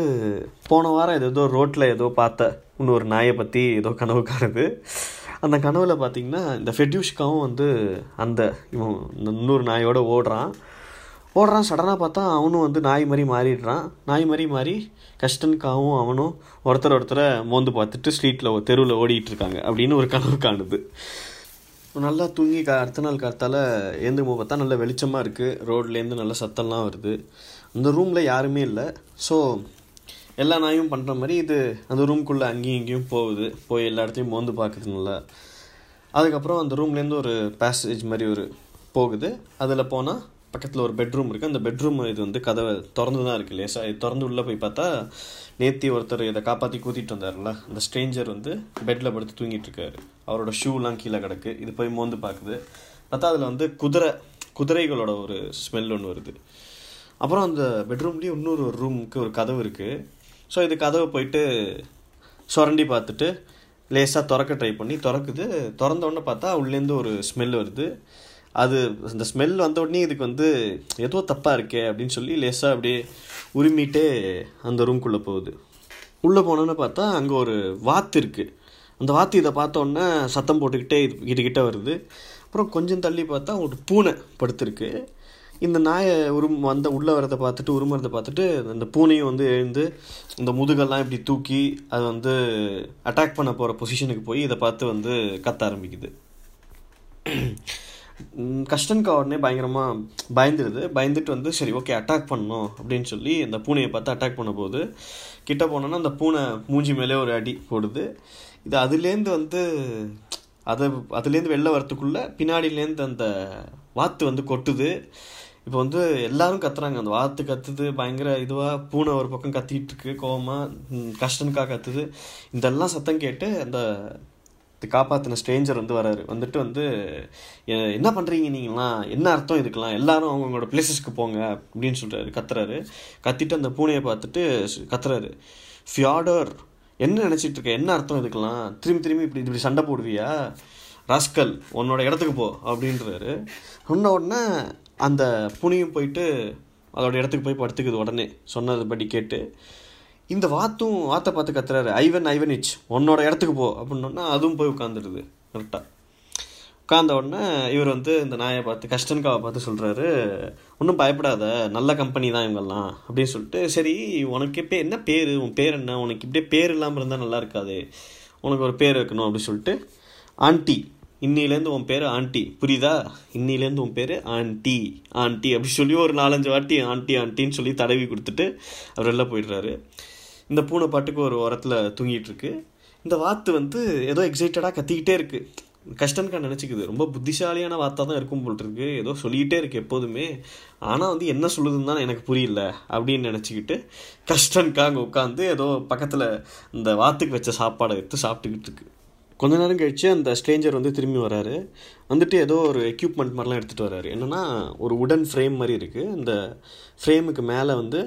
போன வாரம் இது ஏதோ ரோட்டில் ஏதோ பார்த்த இன்னொரு நாயை பற்றி ஏதோ கனவு காணுது. அந்த கனவில் பார்த்தீங்கன்னா இந்த ஃபெட்யூஷ்காவும் வந்து அந்த இவன் இந்த இன்னொரு நாயோடு ஓடுறான். ஓடுறான் சடனாக பார்த்தா அவனும் வந்து நாய் மாதிரி மாறிடுறான். நாய் மாதிரி மாறி கஷ்டனுக்காகவும் அவனும் ஒருத்தர் ஒருத்தரை மோந்து பார்த்துட்டு ஸ்ட்ரீட்டில் தெருவில் ஓடிட்டு இருக்காங்க அப்படின்னு ஒரு கனவு காணுது. நல்லா தூங்கி க அடுத்த நாள் காத்தால் ஏந்திரும்போது பார்த்தா நல்ல வெளிச்சமாக இருக்குது ரோட்லேருந்து நல்ல சத்தம்லாம் வருது. அந்த ரூமில் யாருமே இல்லை. ஸோ எல்லா நாயும் பண்ணுற மாதிரி இது அந்த ரூம்குள்ளே அங்கேயும் இங்கேயும் போகுது. போய் எல்லா இடத்தையும் மோந்து பார்க்குது நல்லா அதுக்கப்புறம் அந்த ரூம்லேருந்து ஒரு பேசேஜ் மாதிரி ஒரு போகுது. அதில் போனால் பக்கத்தில் ஒரு பெட்ரூம் இருக்குது அந்த பெட்ரூம் இது வந்து கதவை திறந்து தான் இருக்குது லேசாக இது திறந்து உள்ளே போய் பார்த்தா நேத்தி ஒருத்தர் இதை காப்பாற்றி கூத்திட்டு வந்தார்ல அந்த ஸ்ட்ரேஞ்சர் வந்து பெட்டில் படுத்து தூங்கிட்டு இருக்காரு. அவரோட ஷூலாம் கீழே கிடக்கு. இது போய் மோந்து பார்க்குது பார்த்தா அதில் வந்து குதிரை குதிரைகளோட ஒரு ஸ்மெல் ஒன்று வருது. அப்புறம் அந்த பெட்ரூம்லேயே இன்னொரு ஒரு ரூமுக்கு ஒரு கதவு இருக்குது ஸோ இது கதவை போயிட்டு சுரண்டி பார்த்துட்டு லேசாக திறக்க ட்ரை பண்ணி திறக்குது. திறந்தோடனே பார்த்தா உள்ளேருந்து ஒரு ஸ்மெல் வருது. அது அந்த ஸ்மெல் வந்த உடனே இதுக்கு வந்து ஏதோ தப்பாக இருக்கே அப்படின்னு சொல்லி லேசாக அப்படியே உரிமிட்டே அந்த ரூம்குள்ளே போகுது. உள்ளே போனோன்னு பார்த்தா அங்கே ஒரு வாத்து இருக்குது அந்த வாத்து இதை பார்த்தோன்னே சத்தம் போட்டுக்கிட்டே இது கிட்டக்கிட்ட வருது. அப்புறம் கொஞ்சம் தள்ளி பார்த்தா ஒரு பூனை படுத்துருக்கு. இந்த நாயை உரும் வந்த உள்ளே வரதை பார்த்துட்டு உருமுறதை பார்த்துட்டு அந்த பூனையும் வந்து எழுந்து இந்த முதுகெல்லாம் இப்படி தூக்கி அது வந்து அட்டாக் பண்ண போகிற பொசிஷனுக்கு போய் இதை பார்த்து வந்து கத்த ஆரம்பிக்குது. கஷ்டன்கா உடனே பயங்கரமாக பயந்துடுது பயந்துட்டு வந்து சரி ஓகே அட்டாக் பண்ணணும் அப்படின்னு சொல்லி அந்த பூனையை பார்த்து அட்டாக் பண்ண போகுது கிட்ட போனோன்னா அந்த பூனை மூஞ்சி மேலே ஒரு அடி போடுது. இது அதுலேருந்து வந்து அதை அதுலேருந்து வெளில வரத்துக்குள்ளே பின்னாடியிலேருந்து அந்த வாத்து வந்து கொட்டுது. இப்போ வந்து எல்லாரும் கத்துறாங்க. அந்த வாத்து கத்துது பயங்கர இதுவாக பூனை ஒரு பக்கம் கத்திட்டு இருக்கு கோவமாக ம், கத்துது. இதெல்லாம் சத்தம் கேட்டு அந்த இது காப்பாற்றின ஸ்ட்ரேஞ்சர் வந்து வராரு. வந்துட்டு வந்து என்ன பண்ணுறீங்க நீங்களாம் என்ன அர்த்தம் இதுக்கெல்லாம்? எல்லாரும் அவங்களோட பிளேசஸ்க்கு போங்க அப்படின்னு சொல்கிறாரு கத்துறாரு. கத்திட்டு அந்த பூனையை பார்த்துட்டு கத்துறாரு. ஃபியாடர் என்ன நினச்சிட்டு இருக்க? என்ன அர்த்தம் இதுக்கெல்லாம்? திரும்பி திரும்பி இப்படி இப்படி சண்டை போடுவியா? ராஸ்கல் உன்னோட இடத்துக்கு போ அப்படின்றாரு. சொன்ன உடனே அந்த பூனையும் போயிட்டு அதோட இடத்துக்கு போய் படுத்துக்குது உடனே சொன்னதுபடி கேட்டு இந்த வாத்தும் வாத்தை பார்த்து கத்துறாரு. ஐவன் ஐவன் இச் உன்னோட இடத்துக்கு போ அப்படின்னோன்னா அதுவும் போய் உட்காந்துடுது கரெக்டாக உட்கார்ந்த உடனே இவர் வந்து இந்த நாயை பார்த்து கஷ்டன்காவை பார்த்து சொல்கிறாரு ஒன்றும் பயப்படாத நல்ல கம்பெனி தான் இவங்கெல்லாம். அப்படின்னு சொல்லிட்டு சரி உனக்கு இப்போ என்ன பேர்? உன் பேர் என்ன? உனக்கு இப்படியே பேர் இல்லாமல் இருந்தால் நல்லா இருக்காது. உனக்கு ஒரு பேர் வைக்கணும். அப்படின்னு சொல்லிட்டு ஆண்டி இன்னிலேருந்து உன் பேர் ஆண்டி. புரியுதா? இன்னிலேருந்து உன் பேர் ஆண்டி. ஆண்டி. அப்படி சொல்லி ஒரு நாலஞ்சு வாட்டி ஆண்டி ஆண்டின்னு சொல்லி தடவி கொடுத்துட்டு அவர் வெளில போயிடுறாரு. இந்த பூனை பாட்டுக்கு ஒரு ஓரத்தில் தூங்கிட்டு இருக்கு இந்த வாத்து வந்து ஏதோ எக்ஸைட்டடாக கத்திக்கிட்டே இருக்கு. கஷ்டன்கா நினச்சிக்குது. ரொம்ப புத்திசாலியான வார்த்தை தான் இருக்கும் போல் இருக்கு ஏதோ சொல்லிக்கிட்டே இருக்கு எப்போதுமே. ஆனால் வந்து என்ன சொல்லுதுன்னு தான் எனக்கு புரியல அப்படின்னு நினச்சிக்கிட்டு கஷ்டன்கா அங்கே உட்காந்து ஏதோ பக்கத்தில் இந்த வாத்துக்கு வச்ச சாப்பாடை எடுத்து சாப்பிட்டுக்கிட்டு இருக்கு. கொஞ்ச நேரம் கழிச்சு அந்த ஸ்ட்ரேஞ்சர் வந்து திரும்பி வராரு. வந்துட்டு ஏதோ ஒரு எக்யூப்மெண்ட் மாதிரிலாம் எடுத்துகிட்டு வராரு. என்னென்னா ஒரு உடன் ஃப்ரேம் மாதிரி இருக்குது இந்த ஃப்ரேமுக்கு மேலே வந்து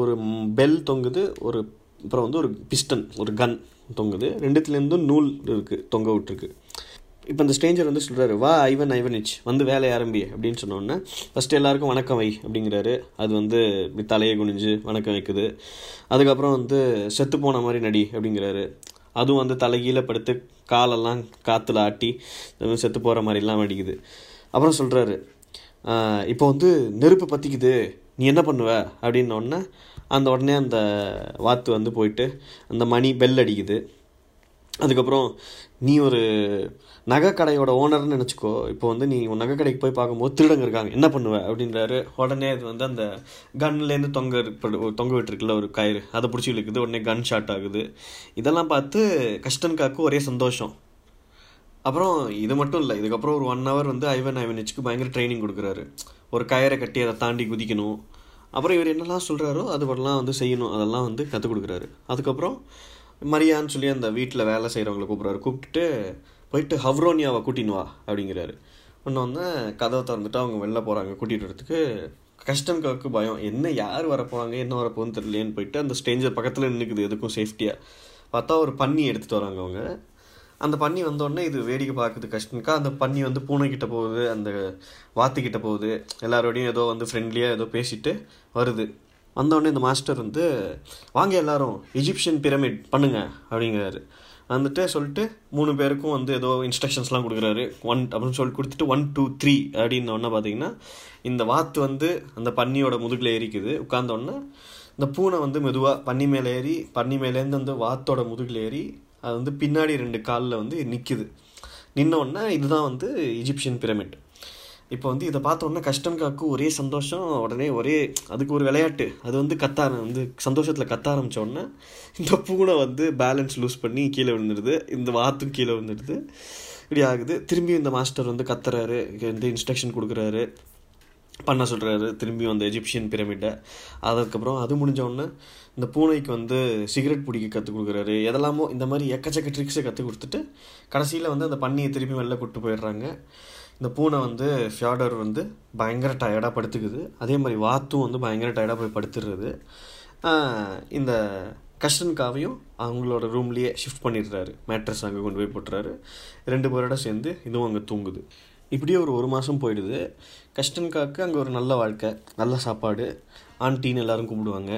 ஒரு பெல் தொங்குது ஒரு அப்புறம் வந்து ஒரு பிஸ்டன் ஒரு கன் தொங்குது. ரெண்டுத்துலேருந்தும் நூல் இருக்குது தொங்க விட்டுருக்கு. இப்போ இந்த ஸ்ட்ரேஞ்சர் வந்து சொல்கிறாரு வா ஐவன் ஐவனிச் வந்து வேலையை ஆரம்பி அப்படின்னு சொன்னோன்னே ஃபஸ்ட்டு எல்லாருக்கும் வணக்கம் வை அப்படிங்கிறாரு. அது வந்து இப்படி தலையை குனிஞ்சு வணக்கம் வைக்குது. அதுக்கப்புறம் வந்து செத்து போன மாதிரி நடி அப்படிங்கிறாரு. அதுவும் வந்து தலைகீழ படுத்து காலெல்லாம் காற்றுல ஆட்டி செத்து போகிற மாதிரிலாம் அடிக்குது அப்புறம் சொல்கிறாரு இப்போ வந்து நெருப்பு பற்றிக்குது நீ என்ன பண்ணுவ? அப்படின்ன உடனே அந்த உடனே அந்த வாத்து வந்து போயிட்டு அந்த மணி பெல் அடிக்குது. அதுக்கப்புறம் நீ ஒரு நகைக்கடையோட ஓனர்னு நினச்சிக்கோ. இப்போ வந்து நீ உன் நகைக்கடைக்கு போய் பார்க்கும்போது திருடங்க இருக்காங்க. என்ன பண்ணுவ? அப்படின்றாரு. உடனே அது வந்து அந்த கன்லேருந்து தொங்க தொங்க விட்டுருக்குல்ல ஒரு கயிறு. அதை பிடிச்சி இழுக்குது. உடனே கன் ஷாட் ஆகுது. இதெல்லாம் பார்த்து கஷ்டன்காக்கு ஒரே சந்தோஷம். அப்புறம் இது மட்டும் இல்லை இதுக்கப்புறம் ஒரு ஒன் ஹவர் வந்து ஐவன் ஐவனிச்சுக்கு பயங்கர ட்ரைனிங் கொடுக்குறாரு. ஒரு கயரை கட்டி அதை தாண்டி குதிக்கணும். அப்புறம் இவர் என்னெல்லாம் சொல்கிறாரோ அதுவெல்லாம் வந்து செய்யணும். அதெல்லாம் வந்து கற்றுக் கொடுக்குறாரு. அதுக்கப்புறம் மரியான்னு சொல்லி அந்த வீட்டில் வேலை செய்கிறவங்களை கூப்பிட்றாரு. கூப்பிட்டுட்டு போயிட்டு ஹவ்ரோனியாவை கூட்டின்னு வா அப்படிங்கிறாரு. ஒன்று வந்து கதவை திறந்துட்டு அவங்க வெளில போகிறாங்க கூட்டிகிட்டு வரதுக்கு கஷ்டன்காவுக்கு பயம். என்ன யார் வரப்போகிறாங்க என்ன வரப்போகுன்னு தெரியலேன்னு போயிட்டு அந்த ஸ்டேஞ்சர் பக்கத்தில் நின்றுக்குது எதுக்கும் சேஃப்டியாக பார்த்தா ஒரு பன்னி எடுத்துகிட்டு வராங்க அவங்க. அந்த பன்னி வந்தோடனே இது வேடிக்கை பார்க்குறது கஷ்டம்க்கா. அந்த பன்னி வந்து பூனைக்கிட்ட போகுது அந்த வாத்துக்கிட்ட போகுது. எல்லாரோடையும் ஏதோ வந்து ஃப்ரெண்ட்லியாக ஏதோ பேசிட்டு வருது. வந்தோடனே இந்த மாஸ்டர் வந்து வாங்க எல்லாரும் எஜிப்சியன் பிரமிட் பண்ணுங்க அப்படிங்கிறாரு. வந்துட்டு சொல்லிட்டு மூணு பேருக்கும் வந்து ஏதோ இன்ஸ்ட்ரக்ஷன்ஸ்லாம் கொடுக்குறாரு. ஒன் அப்படின்னு சொல்லி கொடுத்துட்டு ஒன் டூ த்ரீ அப்படின்னு ஒன்று பார்த்தீங்கன்னா இந்த வாத்து வந்து அந்த பன்னியோட முதுகில் ஏறிக்குது. உட்காந்தோடனே இந்த பூனை வந்து மெதுவாக பன்னி மேலே ஏறி பன்னி மேலேருந்து அந்த வாத்தோட முதுகில் ஏறி அது வந்து பின்னாடி ரெண்டு காலில் வந்து நிற்குது நின்னோடனே இதுதான் வந்து எஜிப்சியன் பிரமிட் இப்போ வந்து இதை பார்த்தோன்னா கஷ்டம் காக்கு ஒரே சந்தோஷம் உடனே ஒரே அதுக்கு ஒரு விளையாட்டு. அது வந்து கத்த வந்து சந்தோஷத்தில் கத்த ஆரம்பிச்ச உடனே இந்த பூனை வந்து பேலன்ஸ் லூஸ் பண்ணி கீழே விழுந்துடுது. இந்த வாத்தும் கீழே விழுந்துடுது. இப்படி ஆகுது. திரும்பி இந்த மாஸ்டர் வந்து கத்துறாரு. வந்து இன்ஸ்ட்ரக்ஷன் கொடுக்குறாரு. பண்ண சொல்கிறாரு திரும்பி அந்த எஜிப்சியன் பிரமிட்டை அதுக்கப்புறம் அது முடிஞ்சோடனே இந்த பூனைக்கு வந்து சிகரெட் பிடிக்க கற்றுக் கொடுக்குறாரு. எதெல்லாமோ இந்த மாதிரி எக்கச்சக்க ட்ரிக்ஸை கற்றுக் கொடுத்துட்டு கடைசியில் வந்து அந்த பண்ணியை திரும்பி வெளில கூட்டு போயிடுறாங்க. இந்த பூனை வந்து ஃபியாடர் வந்து பயங்கர டயர்டாக படுத்துக்குது. அதே மாதிரி வாத்தும் வந்து பயங்கர டயர்டாக போய் படுத்துடுறது. இந்த கஷ்டன்காவையும் அவங்களோட ரூம்லேயே ஷிஃப்ட் பண்ணிடுறாரு. மேட்ரஸ் அங்கே கொண்டு போய் போட்டுறாரு. ரெண்டு பேரோட சேர்ந்து இதுவும் அங்கே தூங்குது. இப்படியே ஒரு ஒரு மாதம் போயிடுது. கஷ்டன்காக்கு அங்கே ஒரு நல்ல வாழ்க்கை நல்ல சாப்பாடு ஆண்டின்னு எல்லோரும் கூப்பிடுவாங்க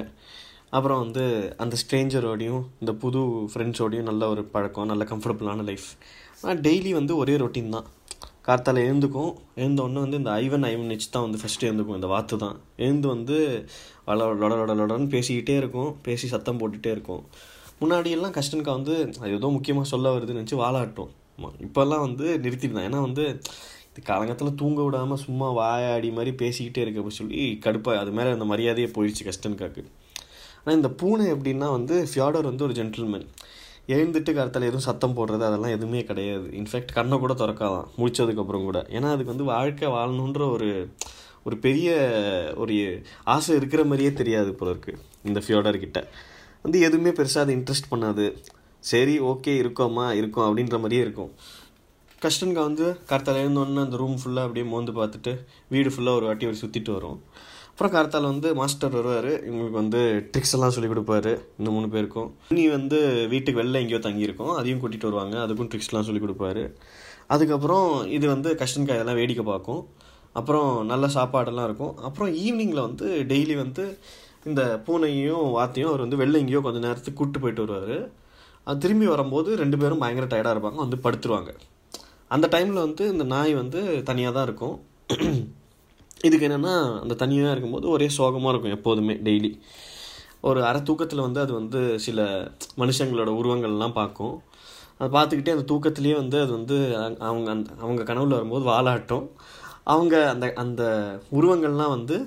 அப்புறம் வந்து அந்த ஸ்ட்ரேஞ்சரோடையும் இந்த புது ஃப்ரெண்ட்ஸோடையும் நல்ல ஒரு பழக்கம் நல்ல கம்ஃபர்டபுளான லைஃப் ஆனால் டெய்லி வந்து ஒரே ரொட்டீன் தான். கார்த்தால எழுந்துக்கும் எழுந்தோடனே வந்து இந்த ஐவன் ஐவன் நிச்சு தான் வந்து ஃபஸ்ட்டு எழுந்துக்கும் இந்த வாத்து தான். எழுந்து வந்து வள லொட லொட லொடன்னு பேசிக்கிட்டே இருக்கும் பேசி சத்தம் போட்டுகிட்டே இருக்கும். முன்னாடியெல்லாம் கஷ்டன்கா வந்து அது ஏதோ முக்கியமாக சொல்ல வருதுன்னு நினச்சி வாழாட்டும் இப்போல்லாம் வந்து நிறுத்திடுதான். ஏன்னா வந்து காலங்கத்தில் தூங்க விடாமல் சும்மா வாயாடி மாதிரி பேசிக்கிட்டே இருக்க அப்படி சொல்லி கடுப்பாக அது மேலே அந்த மரியாதையே போயிடுச்சு கஷ்டன்காக்கு ஆனால் இந்த பூனை எப்படின்னா வந்து ஃபியாடர் வந்து ஒரு ஜென்டில்மேன் எழுந்துட்டு கருத்தில் எதுவும் சத்தம் போடுறது அதெல்லாம் எதுவுமே கிடையாது. இன்ஃபேக்ட் கண்ணை கூட திறக்காதான் முடிச்சதுக்கப்புறம் கூட. ஏன்னா அதுக்கு வந்து வாழ்க்கை வாழணுன்ற ஒரு ஒரு பெரிய ஒரு ஆசை இருக்கிற மாதிரியே தெரியாது போல இருக்குது இந்த ஃபியோடர்கிட்ட வந்து எதுவுமே பெருசாக அது இன்ட்ரெஸ்ட் பண்ணாது. சரி ஓகே இருக்கோம்மா இருக்கோம் அப்படின்ற மாதிரியே இருக்கும். கஷ்டன்கா வந்து கார்த்தால எழுந்தோடனே அந்த ரூம் ஃபுல்லாக அப்படியே மோந்து பார்த்துட்டு வீடு ஃபுல்லாக ஒரு வாட்டி ஒரு சுற்றிட்டு வரும். அப்புறம் கார்த்தால வந்து மாஸ்டர் வருவார். இவங்களுக்கு வந்து ட்ரிக்ஸ் எல்லாம் சொல்லிக் கொடுப்பாரு இந்த மூணு பேருக்கும். நீ வந்து வீட்டுக்கு வெளில எங்கேயோ தங்கியிருக்கோம். அதையும் கூட்டிகிட்டு வருவாங்க. அதுக்கும் ட்ரிக்ஸ்லாம் சொல்லி கொடுப்பாரு. அதுக்கப்புறம் இது வந்து கஷ்டன்கா இதெல்லாம் வேடிக்கை பார்க்கும். அப்புறம் நல்ல சாப்பாடெல்லாம் இருக்கும். அப்புறம் ஈவினிங்கில் வந்து டெய்லி வந்து இந்த பூனையும் வாத்தையும் அவர் வந்து வெளில எங்கேயோ கொஞ்சம் நேரத்துக்கு கூப்பிட்டு போயிட்டு வருவார். அது திரும்பி வரும்போது ரெண்டு பேரும் பயங்கர டயர்டாக இருப்பாங்க. வந்து படுத்துருவாங்க. அந்த டைமில் வந்து இந்த நாய் வந்து தனியாக தான் இருக்கும். இதுக்கு என்னென்னா அந்த தனியாக இருக்கும்போது ஒரே சோகமாக இருக்கும் எப்போதுமே டெய்லி ஒரு அரை தூக்கத்தில் வந்து அது வந்து சில மனுஷங்களோட உருவங்கள்லாம் பார்க்கும். அதை பார்த்துக்கிட்டே அந்த தூக்கத்துலேயே வந்து அது வந்து அவங்க அந்த அவங்க கனவுல வரும்போது வாலாட்டும். அவங்க அந்த அந்த உருவங்கள்லாம் வந்து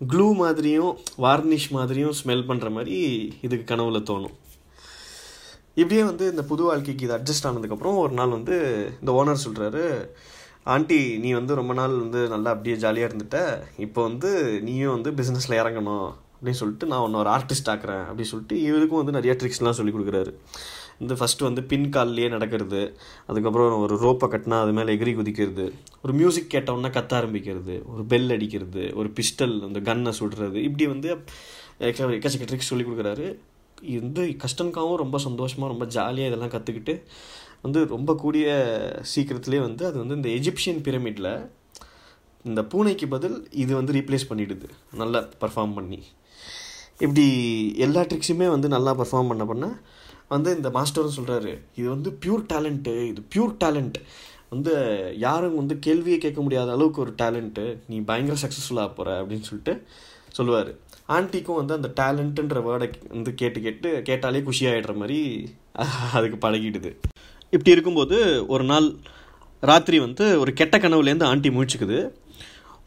க்ளூ மாதிரியும் வார்னிஷ் மாதிரியும் ஸ்மெல் பண்ணுற மாதிரி இதுக்கு கனவுல தோணும். இப்படியே வந்து இந்த புது வாழ்க்கைக்கு இது அட்ஜஸ்ட் ஆனதுக்கப்புறம் ஒரு நாள் வந்து இந்த ஓனர் சொல்கிறாரு ஆண்டி நீ வந்து ரொம்ப நாள் வந்து நல்லா அப்படியே ஜாலியாக இருந்துட்ட. இப்போ வந்து நீயும் வந்து பிஸ்னஸில் இறங்கணும். அப்படின்னு சொல்லிட்டு நான் ஒன்று ஒரு ஆர்டிஸ்ட் ஆக்குறேன் அப்படின்னு சொல்லிட்டு இவருக்கும் வந்து நிறைய ட்ரிக்ஸ்லாம் சொல்லி கொடுக்குறாரு. இந்த ஃபஸ்ட்டு வந்து பின் கால்லையே நடக்கிறது அதுக்கப்புறம் ஒரு ரோப்பை கட்டினா அது மேலே எகிரி குதிக்கிறது ஒரு மியூசிக் கேட்டவுடனே கத்த ஆரம்பிக்கிறது ஒரு பெல் அடிக்கிறது ஒரு பிஸ்டல் அந்த கன்னை சுடுறது இப்படி வந்து எக்கச்சக்க ட்ரிக்ஸ் சொல்லி கொடுக்குறாரு. இந்த கஷ்டனுக்காகவும் ரொம்ப சந்தோஷமாக ரொம்ப ஜாலியாக இதெல்லாம் கற்றுக்கிட்டு வந்து ரொம்ப கூடிய சீக்கிரத்துலேயே வந்து அது வந்து இந்த எஜிப்சியன் பிரமிடில் இந்த பூனைக்கு பதில் இது வந்து ரீப்ளேஸ் பண்ணிடுது. நல்லா பர்ஃபார்ம் பண்ணி. இப்படி எல்லா ட்ரிக்ஸுமே வந்து நல்லா பர்ஃபார்ம் பண்ண பண்ண வந்து இந்த மாஸ்டரும் சொல்கிறாரு இது வந்து பியூர் டேலண்ட்டு இது பியூர் டேலண்ட் வந்து யாரும் வந்து கேள்வியை கேட்க முடியாத அளவுக்கு ஒரு டேலண்ட்டு நீ பயங்கர சக்ஸஸ்ஃபுல்லாக போகிற அப்படின்னு சொல்லிட்டு சொல்லுவார். ஆன்ட்டிக்கும் வந்து அந்த டேலண்ட்டுன்ற வேர்டை வந்து கேட்டு கேட்டு கேட்டாலே குஷியாகிடுற மாதிரி அதுக்கு பழகிடுது. இப்படி இருக்கும்போது ஒரு நாள் ராத்திரி வந்து ஒரு கெட்ட கனவுலேருந்து ஆண்டி முழிச்சுக்குது.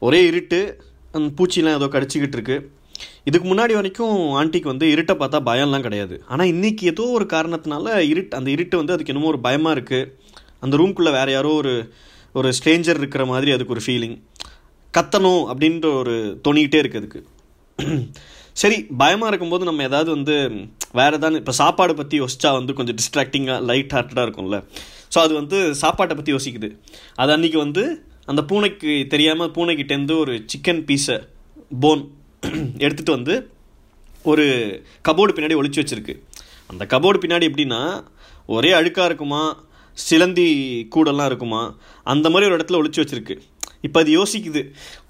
ஒரே இருட்டு அந்த பூச்சிலாம் ஏதோ கடிச்சிக்கிட்டு இருக்கு. இதுக்கு முன்னாடி வரைக்கும் ஆண்டிக்கு வந்து இருட்டை பார்த்தா பயம்லாம் கிடையாது. ஆனால் இன்றைக்கி ஏதோ ஒரு காரணத்தினால இருட்டு அந்த இருட்டு வந்து அதுக்கு என்னமோ ஒரு பயமாக இருக்குது அந்த ரூம்குள்ளே வேறு யாரோ ஒரு ஒரு ஸ்ட்ரேஞ்சர் இருக்கிற மாதிரி அதுக்கு ஒரு ஃபீலிங் கத்தணும் அப்படின்ற ஒரு தோணிக்கிட்டே இருக்குது அதுக்கு. சரி பயமாக இருக்கும்போது நம்ம ஏதாவது வந்து வேறு ஏதாவது இப்போ சாப்பாடு பற்றி யோசிச்சா வந்து கொஞ்சம் டிஸ்ட்ராக்டிங்காக லைட் ஹார்ட்டடாக இருக்கும்ல. ஸோ அது வந்து சாப்பாட்டை பற்றி யோசிக்குது. அது அன்றைக்கி வந்து அந்த பூனைக்கு தெரியாமல் பூனைக்கிட்டேருந்து ஒரு சிக்கன் பீஸை போன் எடுத்துகிட்டு வந்து ஒரு கபோர்டு பின்னாடி ஒழிச்சு வச்சுருக்கு. அந்த கபோர்டு பின்னாடி எப்படின்னா ஒரே அழுக்காக இருக்குமா சிலந்தி கூடெல்லாம் இருக்குமா அந்த மாதிரி ஒரு இடத்துல ஒழிச்சு வச்சுருக்கு. இப்போ அது யோசிக்குது.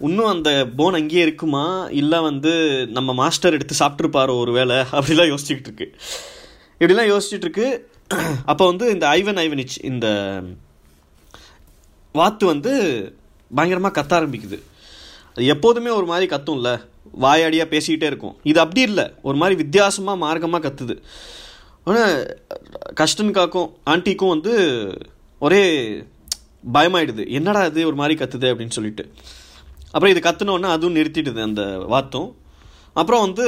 இன்னும் அந்த போன் அங்கேயே இருக்குமா? இல்லை வந்து நம்ம மாஸ்டர் எடுத்து சாப்பிட்ருப்பாரோ ஒரு வேலை அப்படிலாம் யோசிச்சுக்கிட்டு இருக்கு இப்படிலாம் யோசிச்சுட்டு இருக்கு அப்போ வந்து இந்த ஐவன் ஐவனிச் இந்த வாத்து வந்து பயங்கரமாக கத்த ஆரம்பிக்குது. அது எப்போதுமே ஒரு மாதிரி கத்தும்ல. வாயாடியாக பேசிக்கிட்டே இருக்கும். இது அப்படி இல்லை. ஒரு மாதிரி வித்தியாசமாக மார்க்கமாக கத்துது. ஆனால் கஷ்டனுக்காக்கும் ஆண்டிக்கும் வந்து ஒரே பயமாயிடுது. என்னடா இது ஒரு மாதிரி கத்துது அப்படின்னு சொல்லிட்டு. அப்புறம் இது கத்துனோன்னா அதுவும் நிறுத்திடுது அந்த வாத்தும். அப்புறம் வந்து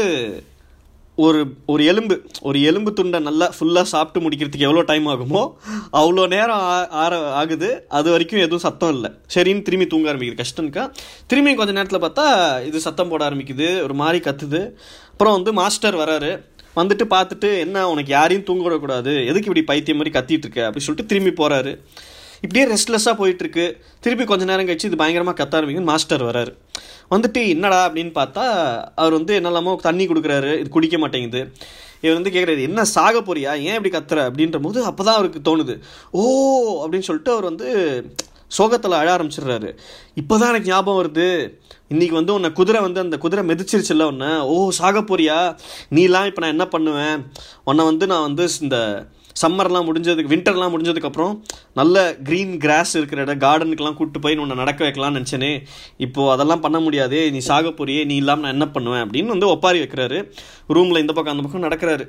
ஒரு ஒரு எலும்பு ஒரு எலும்பு துண்டை நல்லா ஃபுல்லாக சாப்பிட்டு முடிக்கிறதுக்கு எவ்வளோ டைம் ஆகுமோ அவ்வளோ நேரம் ஆற ஆகுது. அது வரைக்கும் எதுவும் சத்தம் இல்லை. சரின்னு திரும்பி தூங்க ஆரம்பிக்குது. கஷ்டம்க்கா. திரும்பி கொஞ்சம் நேரத்தில் பார்த்தா இது சத்தம் போட ஆரம்பிக்குது. ஒரு மாதிரி கத்துது. அப்புறம் வந்து மாஸ்டர் வராரு. வந்துட்டு பார்த்துட்டு என்ன உனக்கு யாரையும் தூங்க விடக்கூடாது. எதுக்கு இப்படி பைத்தியம் மாதிரி கத்திட்டு இருக்க? அப்படின்னு சொல்லிட்டு திரும்பி போகிறாரு இப்படியே ரெஸ்ட்லெஸ்ஸாக போயிட்டுருக்கு. திருப்பி கொஞ்சம் நேரம் கழிச்சு இது பயங்கரமாக கத்த ஆரம்பிக்கும். மாஸ்டர் வராரு. வந்துட்டு என்னடா? அப்படின்னு பார்த்தா அவர் வந்து என்னெல்லாமோ தண்ணி கொடுக்குறாரு. இது குடிக்க மாட்டேங்குது. இவர் வந்து கேட்குறாரு என்ன சாக போறியா? ஏன் இப்படி கத்துற? அப்படின்ற போது அப்போ தான் அவருக்கு தோணுது. ஓ! அப்படின்னு சொல்லிட்டு அவர் வந்து சோகத்தில் அழ ஆரம்பிச்சிடுறாரு. இப்போ தான் எனக்கு ஞாபகம் வருது. இன்றைக்கி வந்து உன்னை குதிரை வந்து அந்த குதிரை மிதிச்சிருச்சுல்ல உன்னை. ஓ சாக போறியா? நீலாம் இப்போ நான் என்ன பண்ணுவேன்? உன்னை வந்து நான் வந்து இந்த சம்மர்லாம் முடிஞ்சதுக்கு வின்டர்லாம் முடிஞ்சதுக்கப்புறம் நல்ல க்ரீன் கிராஸ் இருக்கிற இடம் கார்டனுக்குலாம் கூப்பிட்டு போய் உன்னை நடக்க வைக்கலாம்னு நினச்சேனே. இப்போது அதெல்லாம் பண்ண முடியாது நீ சாக போறியே நீ இல்லாமல் நான் என்ன பண்ணுவேன் அப்படின்னு வந்து ஒப்பாரி வைக்கிறாரு. ரூமில் இந்த பக்கம் அந்த பக்கம் நடக்கிறாரு.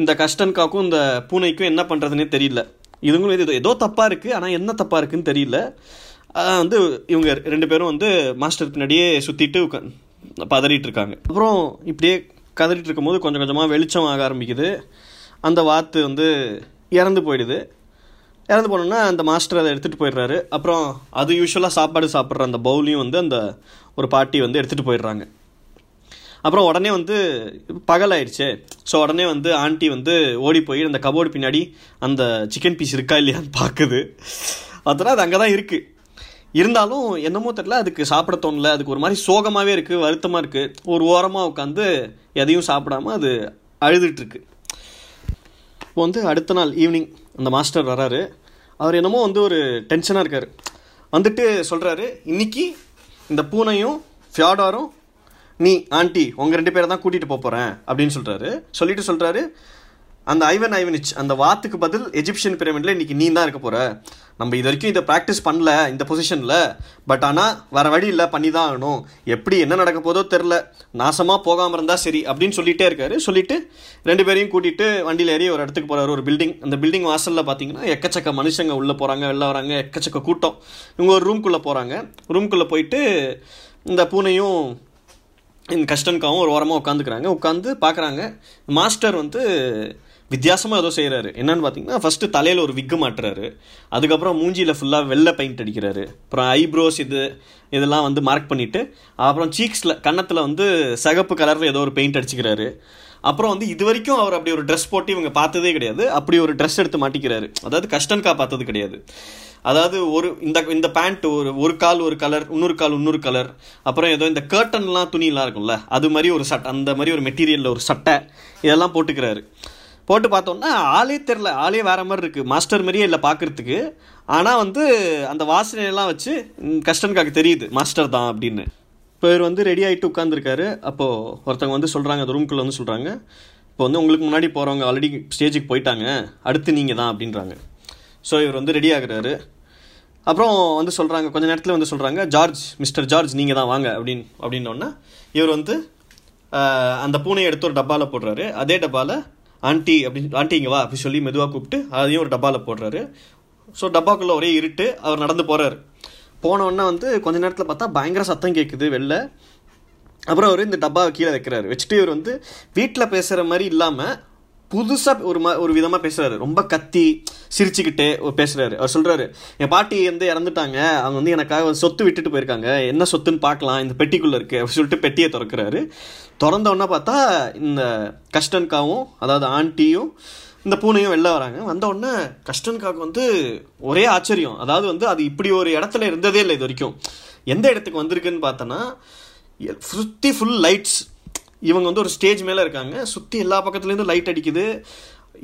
இந்த கஷ்டன்காக்கும் இந்த பூனைக்கும் என்ன பண்ணுறதுனே தெரியல. இதுங்களும் இது ஏதோ தப்பாக இருக்குது ஆனால் என்ன தப்பாக இருக்குன்னு தெரியல. வந்து இவங்க ரெண்டு பேரும் வந்து மாஸ்டர் பின்னாடியே சுற்றிட்டு பதறிட்டு இருக்காங்க. அப்புறம் இப்படியே கதறிட்டு இருக்கும்போது கொஞ்சம் கொஞ்சமாக வெளிச்சம் ஆக ஆரம்பிக்குது. அந்த வாத்து வந்து இறந்து போயிடுது. இறந்து போனோன்னா அந்த மாஸ்டர் அதை எடுத்துகிட்டு போயிடுறாரு. அப்புறம் அது யூஸ்வலாக சாப்பாடு சாப்பிட்ற அந்த பவுலையும் வந்து அந்த ஒரு பாட்டி வந்து எடுத்துகிட்டு போயிடுறாங்க. அப்புறம் உடனே வந்து பகலாயிடுச்சு. ஸோ உடனே வந்து ஆண்டி வந்து ஓடி போய் அந்த கபோர்டு பின்னாடி அந்த சிக்கன் பீஸ் இருக்கா இல்லையான்னு பார்க்குது அதனால் அது அங்கே தான் இருக்குது இருந்தாலும் என்னமோ தெரியல அதுக்கு சாப்பிட தோணல. அதுக்கு ஒரு மாதிரி சோகமாகவே இருக்குது வருத்தமாக இருக்குது ஒரு ஓரமாக உட்காந்து எதையும் சாப்பிடாம அது அழுதுட்டுருக்கு இப்போ வந்து அடுத்த நாள் ஈவினிங் அந்த மாஸ்டர் வராரு. அவர் என்னமோ வந்து ஒரு டென்ஷனாக இருக்கார். வந்துட்டு சொல்கிறாரு இன்னைக்கு இந்த பூனையும் ஃபியாடாரும் நீ ஆண்டி உங்கள் ரெண்டு பேரை தான் கூட்டிகிட்டு போக போகிறேன் அப்படின்னு சொல்கிறாரு சொல்லிட்டு சொல்கிறாரு அந்த ஐவன் ஐவனிச் அந்த வாத்துக்கு பதில் எஜிப்சியன் பிரமிடில் இன்றைக்கி நீ தான் இருக்க போகிற நம்ம இது வரைக்கும் இதை ப்ராக்டிஸ் பண்ணல இந்த பொசிஷனில் பட் ஆனால் வேறு வழி இல்லை பண்ணி தான் ஆகணும். எப்படி என்ன நடக்க போதோ தெரில நாசமாக போகாமல் இருந்தால் சரி அப்படின்னு சொல்லிகிட்டே இருக்காரு. சொல்லிட்டு ரெண்டு பேரையும் கூட்டிகிட்டு வண்டியில் ஏறி ஒரு இடத்துக்கு போகிறாரு ஒரு பில்டிங் அந்த பில்டிங் வாசலில் பார்த்தீங்கன்னா எக்கச்சக்க மனுஷங்க உள்ளே போகிறாங்க வெளில வராங்க எக்கச்சக்க கூட்டம். இவங்க ஒரு ரூம்குள்ளே போகிறாங்க ரூம்குள்ளே போயிட்டு இந்த பூனையும் இந்த கஷ்டன்காவும் ஒரு ஓரமாக உட்காந்துக்கிறாங்க. உட்காந்து பார்க்குறாங்க மாஸ்டர் வந்து வித்தியாசமாக ஏதோ செய்கிறாரு என்னன்னு பார்த்தீங்கன்னா ஃபஸ்ட்டு தலையில் ஒரு விக்கு மாட்டுறாரு. அதுக்கப்புறம் மூஞ்சியில் ஃபுல்லாக வெள்ளை பெயிண்ட் அடிக்கிறாரு. அப்புறம் ஐப்ரோஸ் இது இதெல்லாம் வந்து மார்க் பண்ணிவிட்டு அப்புறம் சீக்ஸில் கன்னத்தில் வந்து சிகப்பு கலரில் ஏதோ ஒரு பெயிண்ட் அடிச்சுக்கிறாரு. அப்புறம் வந்து இது வரைக்கும் அவர் அப்படி ஒரு ட்ரெஸ் போட்டு இவங்க பார்த்ததே கிடையாது. அப்படி ஒரு ட்ரெஸ் எடுத்து மாட்டிக்கிறாரு. அதாவது கஷ்டன்கா பார்த்தது கிடையாது. அதாவது ஒரு இந்த இந்த பேண்ட் ஒரு ஒரு கால் ஒரு கலர் இன்னொரு கால் இன்னொரு கலர் அப்புறம் ஏதோ இந்த கேர்டன்லாம் துணியெலாம் இருக்கும்ல அது மாதிரி ஒரு சட்டை அந்த மாதிரி ஒரு மெட்டீரியலில் ஒரு சட்டை இதெல்லாம் போட்டுக்கிறாரு. போட்டு பார்த்தோம்னா ஆளே தெரில ஆளே வேறு மாதிரி இருக்குது மாஸ்டர் மாதிரியே இல்லை பார்க்குறதுக்கு ஆனால் வந்து அந்த வாசனையெல்லாம் வச்சு கஷ்டன்காக்கு தெரியுது. மாஸ்டர் தான் அப்படின்னு. இப்போ இவர் வந்து ரெடி ஆகிட்டு உட்காந்துருக்காரு அப்போது ஒருத்தவங்க வந்து சொல்கிறாங்க அந்த ரூம்குள்ளே வந்து சொல்கிறாங்க இப்போ வந்து உங்களுக்கு முன்னாடி போகிறவங்க ஆல்ரெடி ஸ்டேஜுக்கு போயிட்டாங்க. அடுத்து நீங்கள் தான் அப்படின்றாங்க. ஸோ இவர் வந்து ரெடி ஆகுறாரு. அப்புறம் வந்து சொல்கிறாங்க கொஞ்ச நேரத்தில் வந்து சொல்கிறாங்க ஜார்ஜ் மிஸ்டர் ஜார்ஜ் நீங்கள் தான் வாங்க அப்படின்னு அப்படின்னோடனே இவர் வந்து அந்த பூனையை எடுத்து ஒரு டப்பாவில் போடுறாரு. அதே டப்பாவில் ஆண்டி அப்படின்னு ஆண்டி இங்கே வா அப்படி சொல்லி மெதுவாக கூப்பிட்டு அதையும் ஒரு டப்பாவில் போடுறாரு. ஸோ டப்பாக்குள்ளே ஒரே இருட்டு அவர் நடந்து போகிறாரு போனோடனே வந்து கொஞ்ச நேரத்தில் பார்த்தா பயங்கர சத்தம் கேட்குது வெளில. அப்புறம் அவர் இந்த டப்பாவை கீழே வைக்கிறாரு. வச்சுட்டு இவர் வந்து வீட்டில் பேசுகிற மாதிரி இல்லாமல் புதுசாக ஒரு மா ஒரு விதமாக பேசுகிறாரு ரொம்ப கத்தி சிரிச்சுக்கிட்டே பேசுகிறாரு அவர் சொல்கிறாரு என் பாட்டி வந்து இறந்துட்டாங்க. அவங்க வந்து எனக்காக சொத்து விட்டுட்டு போயிருக்காங்க. என்ன சொத்துன்னு பார்க்கலாம். இந்த பெட்டிக்குள்ளே இருக்குது அப்படின்னு சொல்லிட்டு பெட்டியை திறக்கிறாரு. திறந்தோடனே பார்த்தா இந்த கஷ்டன்காவும் அதாவது ஆண்டியும் இந்த பூனையும் வெளில வராங்க. வந்த உடனே கஷ்டன்காக்கு வந்து ஒரே ஆச்சரியம். அதாவது வந்து அது இப்படி ஒரு இடத்துல இருந்ததே இல்லை இது வரைக்கும். எந்த இடத்துக்கு வந்திருக்குன்னு பார்த்தோன்னா சுற்றி ஃபுல் லைட்ஸ் இவங்க வந்து ஒரு ஸ்டேஜ் மேலே இருக்காங்க. சுற்றி எல்லா பக்கத்துலேருந்து லைட் அடிக்குது.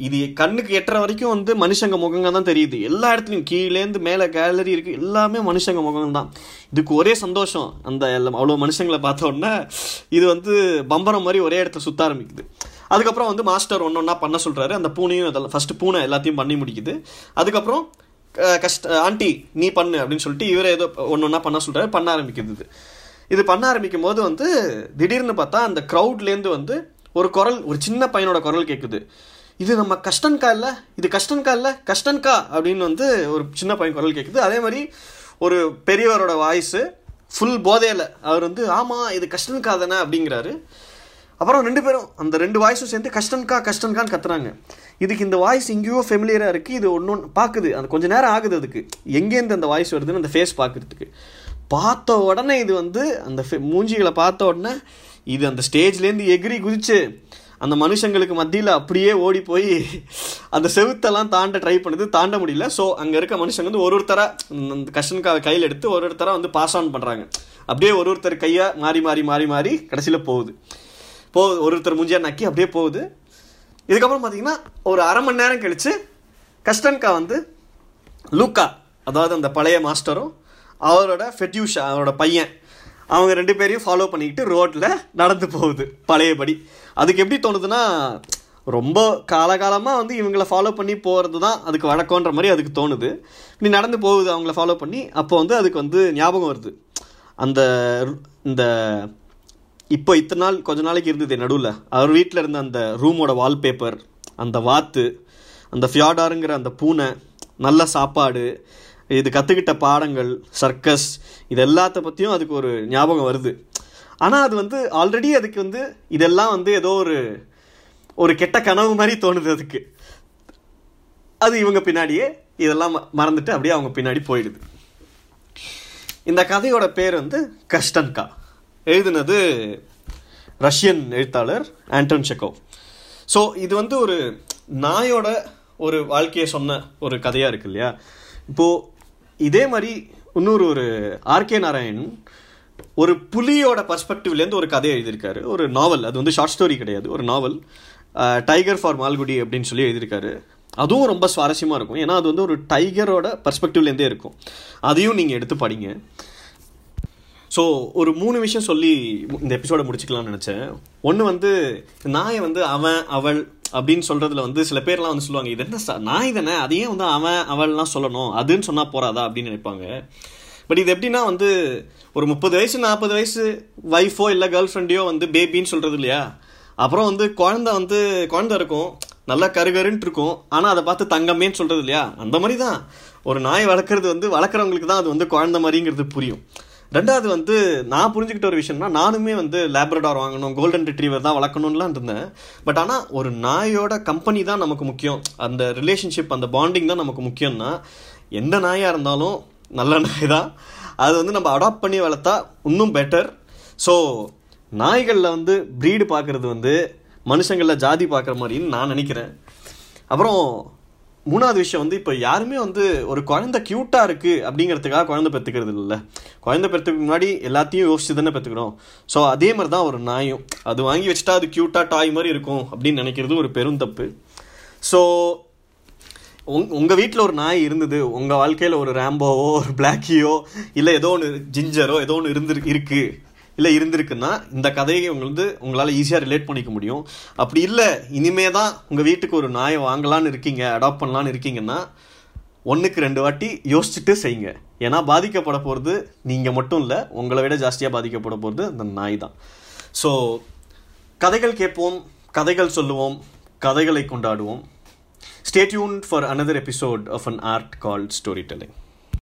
இது கண்ணுக்கு எட்டுற வரைக்கும் வந்து மனுஷங்க முகங்க தான் தெரியுது. எல்லா இடத்துலையும் கீழேருந்து மேலே கேலரி இருக்குது எல்லாமே மனுஷங்க முகம் தான் இதுக்கு ஒரே சந்தோஷம். அந்த எல்லாம் அவ்வளோ மனுஷங்களை பார்த்த உடனே இது வந்து பம்பரம் மாதிரி ஒரே இடத்துல சுற்ற ஆரம்பிக்குது. அதுக்கப்புறம் வந்து மாஸ்டர் ஒன்று ஒன்றா பண்ண சொல்கிறாரு அந்த பூனையும் அதெல்லாம் ஃபஸ்ட்டு பூனை எல்லாத்தையும் பண்ணி முடிக்குது. அதுக்கப்புறம் கஷ்ட ஆண்டி நீ பண்ணு அப்படின்னு சொல்லிட்டு இவரே ஏதோ ஒன்று ஒன்றா பண்ண சொல்கிறாரு பண்ண ஆரம்பிக்குது இது பண்ண ஆரம்பிக்கும் போது வந்து திடீர்னு பார்த்தா அந்த க்ரௌட்லேருந்து வந்து ஒரு குரல் ஒரு சின்ன பையனோட குரல் கேட்குது இது நம்ம கஷ்டன்கா இல்லை? இது கஷ்டன்கா இல்லை? கஷ்டன்கா அப்படின்னு வந்து ஒரு சின்ன பையன் குரல் கேட்குது அதே மாதிரி ஒரு பெரியவரோட வாய்ஸு ஃபுல் போதையில். அவர் வந்து ஆமாம் இது கஷ்டன்கா தானே? அப்படிங்கிறாரு. அப்புறம் ரெண்டு பேரும் அந்த ரெண்டு வாய்ஸும் சேர்ந்து கஷ்டன்கா கஷ்டன்கான்னு கத்துறாங்க. இதுக்கு இந்த வாய்ஸ் எங்கேயோ ஃபெமிலியராக இருக்குது இது ஒன்று ஒன்று பார்க்குது அந்த கொஞ்சம் நேரம் ஆகுது அதுக்கு. எங்கேருந்து அந்த வாய்ஸ் வருதுன்னு அந்த ஃபேஸ் பார்க்குறதுக்கு பார்த்த உடனே இது வந்து அந்த மூஞ்சிகளை பார்த்த உடனே இது அந்த ஸ்டேஜ்லேருந்து எகிரி குதிச்சு அந்த மனுஷங்களுக்கு மத்தியில் அப்படியே ஓடி போய் அந்த செவுத்தெல்லாம் தாண்ட ட்ரை பண்ணுது. தாண்ட முடியல. ஸோ அங்கே இருக்க மனுஷங்க வந்து ஒரு ஒருத்தராக அந்த கஷ்டனுக்காக கையில் எடுத்து ஒரு ஒருத்தராக வந்து பாஸ் ஆன் பண்ணுறாங்க அப்படியே ஒரு ஒருத்தர் கையாக மாறி மாறி மாறி மாறி கடைசியில் போகுது. போகுது ஒரு ஒருத்தர் மூஞ்சியாக நக்கி அப்படியே போகுது. இதுக்கப்புறம் பார்த்தீங்கன்னா ஒரு அரை மணி நேரம் கழித்து கஷ்டன்கா வந்து லூக்கா அதாவது அந்த பழைய மாஸ்டரும் அவரோட ஃபெட்யூஷா அவரோட பையன் அவங்க ரெண்டு பேரையும் ஃபாலோ பண்ணிக்கிட்டு ரோட்டில் நடந்து போகுது பழையபடி. அதுக்கு எப்படி தோணுதுன்னா ரொம்ப காலகாலமாக வந்து இவங்கள ஃபாலோ பண்ணி போகிறது தான் அதுக்கு வழக்கன்ற மாதிரி அதுக்கு தோணுது. இப்படி நடந்து போகுது அவங்கள ஃபாலோ பண்ணி அப்போ வந்து அதுக்கு வந்து ஞாபகம் வருது. அந்த இந்த இப்போ இத்தனை நாள் கொஞ்ச நாளைக்கு இருந்தது நடுவில். அவர் வீட்டில் இருந்த அந்த ரூமோட வால்பேப்பர் அந்த வாத்து அந்த ஃபியாடாருங்கிற அந்த பூனை நல்ல சாப்பாடு இது கற்றுக்கிட்ட பாடங்கள் சர்க்கஸ் இது எல்லாத்த பற்றியும் அதுக்கு ஒரு ஞாபகம் வருது. ஆனால் அது வந்து ஆல்ரெடி அதுக்கு வந்து இதெல்லாம் வந்து ஏதோ ஒரு ஒரு கெட்ட கனவு மாதிரி தோணுது அதுக்கு. அது இவங்க பின்னாடியே இதெல்லாம் ம- மறந்துட்டு அப்படியே அவங்க பின்னாடி போயிடுது. இந்த கதையோட பேர் வந்து கஷ்டன்கா. எழுதினது ரஷ்யன் எழுத்தாளர் ஆண்டன் செக்கோவ் ஸோ இது வந்து ஒரு நாயோட ஒரு வாழ்க்கையை சொன்ன ஒரு கதையாக இருக்கு இல்லையா? இப்போது இதே மாதிரி இன்னொரு ஒரு ஆர்கே நாராயண் ஒரு புலியோட பர்ஸ்பெக்டிவ்லேருந்து ஒரு கதையை எழுதியிருக்காரு. ஒரு நாவல் அது வந்து ஷார்ட் ஸ்டோரி கிடையாது. ஒரு நாவல் டைகர் ஃபார் மால்குடி அப்படின்னு சொல்லி எழுதியிருக்காரு. அதுவும் ரொம்ப சுவாரஸ்யமாக இருக்கும். ஏன்னா அது வந்து ஒரு டைகரோட பர்ஸ்பெக்டிவ்லேருந்தே இருக்கும். அதையும் நீங்கள் எடுத்து படிங்க. ஸோ ஒரு மூணு விஷயம் சொல்லி இந்த எபிசோடை முடிச்சுக்கலாம்னு நினச்சேன். ஒன்று வந்து நாயை வந்து அவன் அவள் அப்படின்னு சொல்கிறதுல வந்து சில பேர்லாம் வந்து சொல்லுவாங்க இது என்ன நான் நாய் தானே அதையே வந்து அவன் அவள்லாம் சொல்லணும்? அதுன்னு சொன்னால் போறாதா? அப்படின்னு நினைப்பாங்க. பட் இது எப்படின்னா வந்து ஒரு முப்பது வயசு நாற்பது வயசு ஒய்ஃபோ இல்லை கேர்ள் ஃப்ரெண்டையோ வந்து பேபின்னு சொல்கிறது இல்லையா? அப்புறம் வந்து குழந்தை வந்து குழந்தை இருக்கும் நல்லா கருகருன்ட்டு இருக்கும். ஆனால் அதை பார்த்து தங்கமேன்னு சொல்கிறது இல்லையா? அந்த மாதிரி தான். ஒரு நாய் வளர்க்குறது வந்து வளர்க்குறவங்களுக்கு தான் அது வந்து குழந்த மாதிரிங்கிறது புரியும். ரெண்டாவது வந்து நான் புரிஞ்சுக்கிட்ட ஒரு விஷயம்னா நானுமே வந்து லேப்ரடார் வாங்கணும் கோல்டன் ரிட்ரீவர் தான் வளர்க்கணும்லாம் இருந்தேன். பட் ஆனால் ஒரு நாயோட கம்பெனி தான் நமக்கு முக்கியம். அந்த ரிலேஷன்ஷிப் அந்த பாண்டிங் தான் நமக்கு முக்கியம்னா எந்த நாயாக இருந்தாலும் நல்ல நாய் தான். அது வந்து நம்ம அடாப்ட் பண்ணி வளர்த்தா இன்னும் பெட்டர் ஸோ நாய்களில் வந்து ப்ரீடு பார்க்குறது வந்து மனுஷங்களில் ஜாதி பார்க்குற மாதிரின்னு நான் நினைக்கிறேன். அப்புறம் மூணாவது விஷயம் வந்து இப்போ யாருமே வந்து ஒரு குழந்தை க்யூட்டாக இருக்குது அப்படிங்கிறதுக்காக குழந்தை பெற்றுக்கிறது இல்லை. குழந்தை பெற்றுக்கு முன்னாடி எல்லாத்தையும் யோசிச்சு தானே பெற்றுக்கிறோம். ஸோ அதே மாதிரி தான் ஒரு நாயும். அது வாங்கி வச்சுட்டா அது க்யூட்டாக டாய் மாதிரி இருக்கும் அப்படின்னு நினைக்கிறது ஒரு பெரும் தப்பு. ஸோ உங் உங்கள் வீட்டில் ஒரு நாய் இருந்தது உங்கள் வாழ்க்கையில் ஒரு ரேம்போவோ ஒரு பிளாக்கியோ இல்லை ஏதோ ஒன்று ஜிஞ்சரோ ஏதோ ஒன்று இருந்து இருக்குது இல்லை இருந்திருக்குன்னா இந்த கதையை உங்களுக்கு உங்களால் ஈஸியாக ரிலேட் பண்ணிக்க முடியும். அப்படி இல்லை இனிமே தான் உங்கள் வீட்டுக்கு ஒரு நாயை வாங்கலான்னு இருக்கீங்க அடாப்ட் பண்ணலான்னு இருக்கீங்கன்னா ஒன்றுக்கு ரெண்டு வாட்டி யோசிச்சுட்டு செய்யுங்க. ஏன்னா பாதிக்கப்பட போகிறது நீங்கள் மட்டும் இல்லை உங்களை விட ஜாஸ்தியாக பாதிக்கப்பட போகிறது அந்த நாய் தான் ஸோ கதைகள் கேட்போம் கதைகள் சொல்லுவோம் கதைகளை கொண்டாடுவோம். Stay tuned for another episode of an art call story telling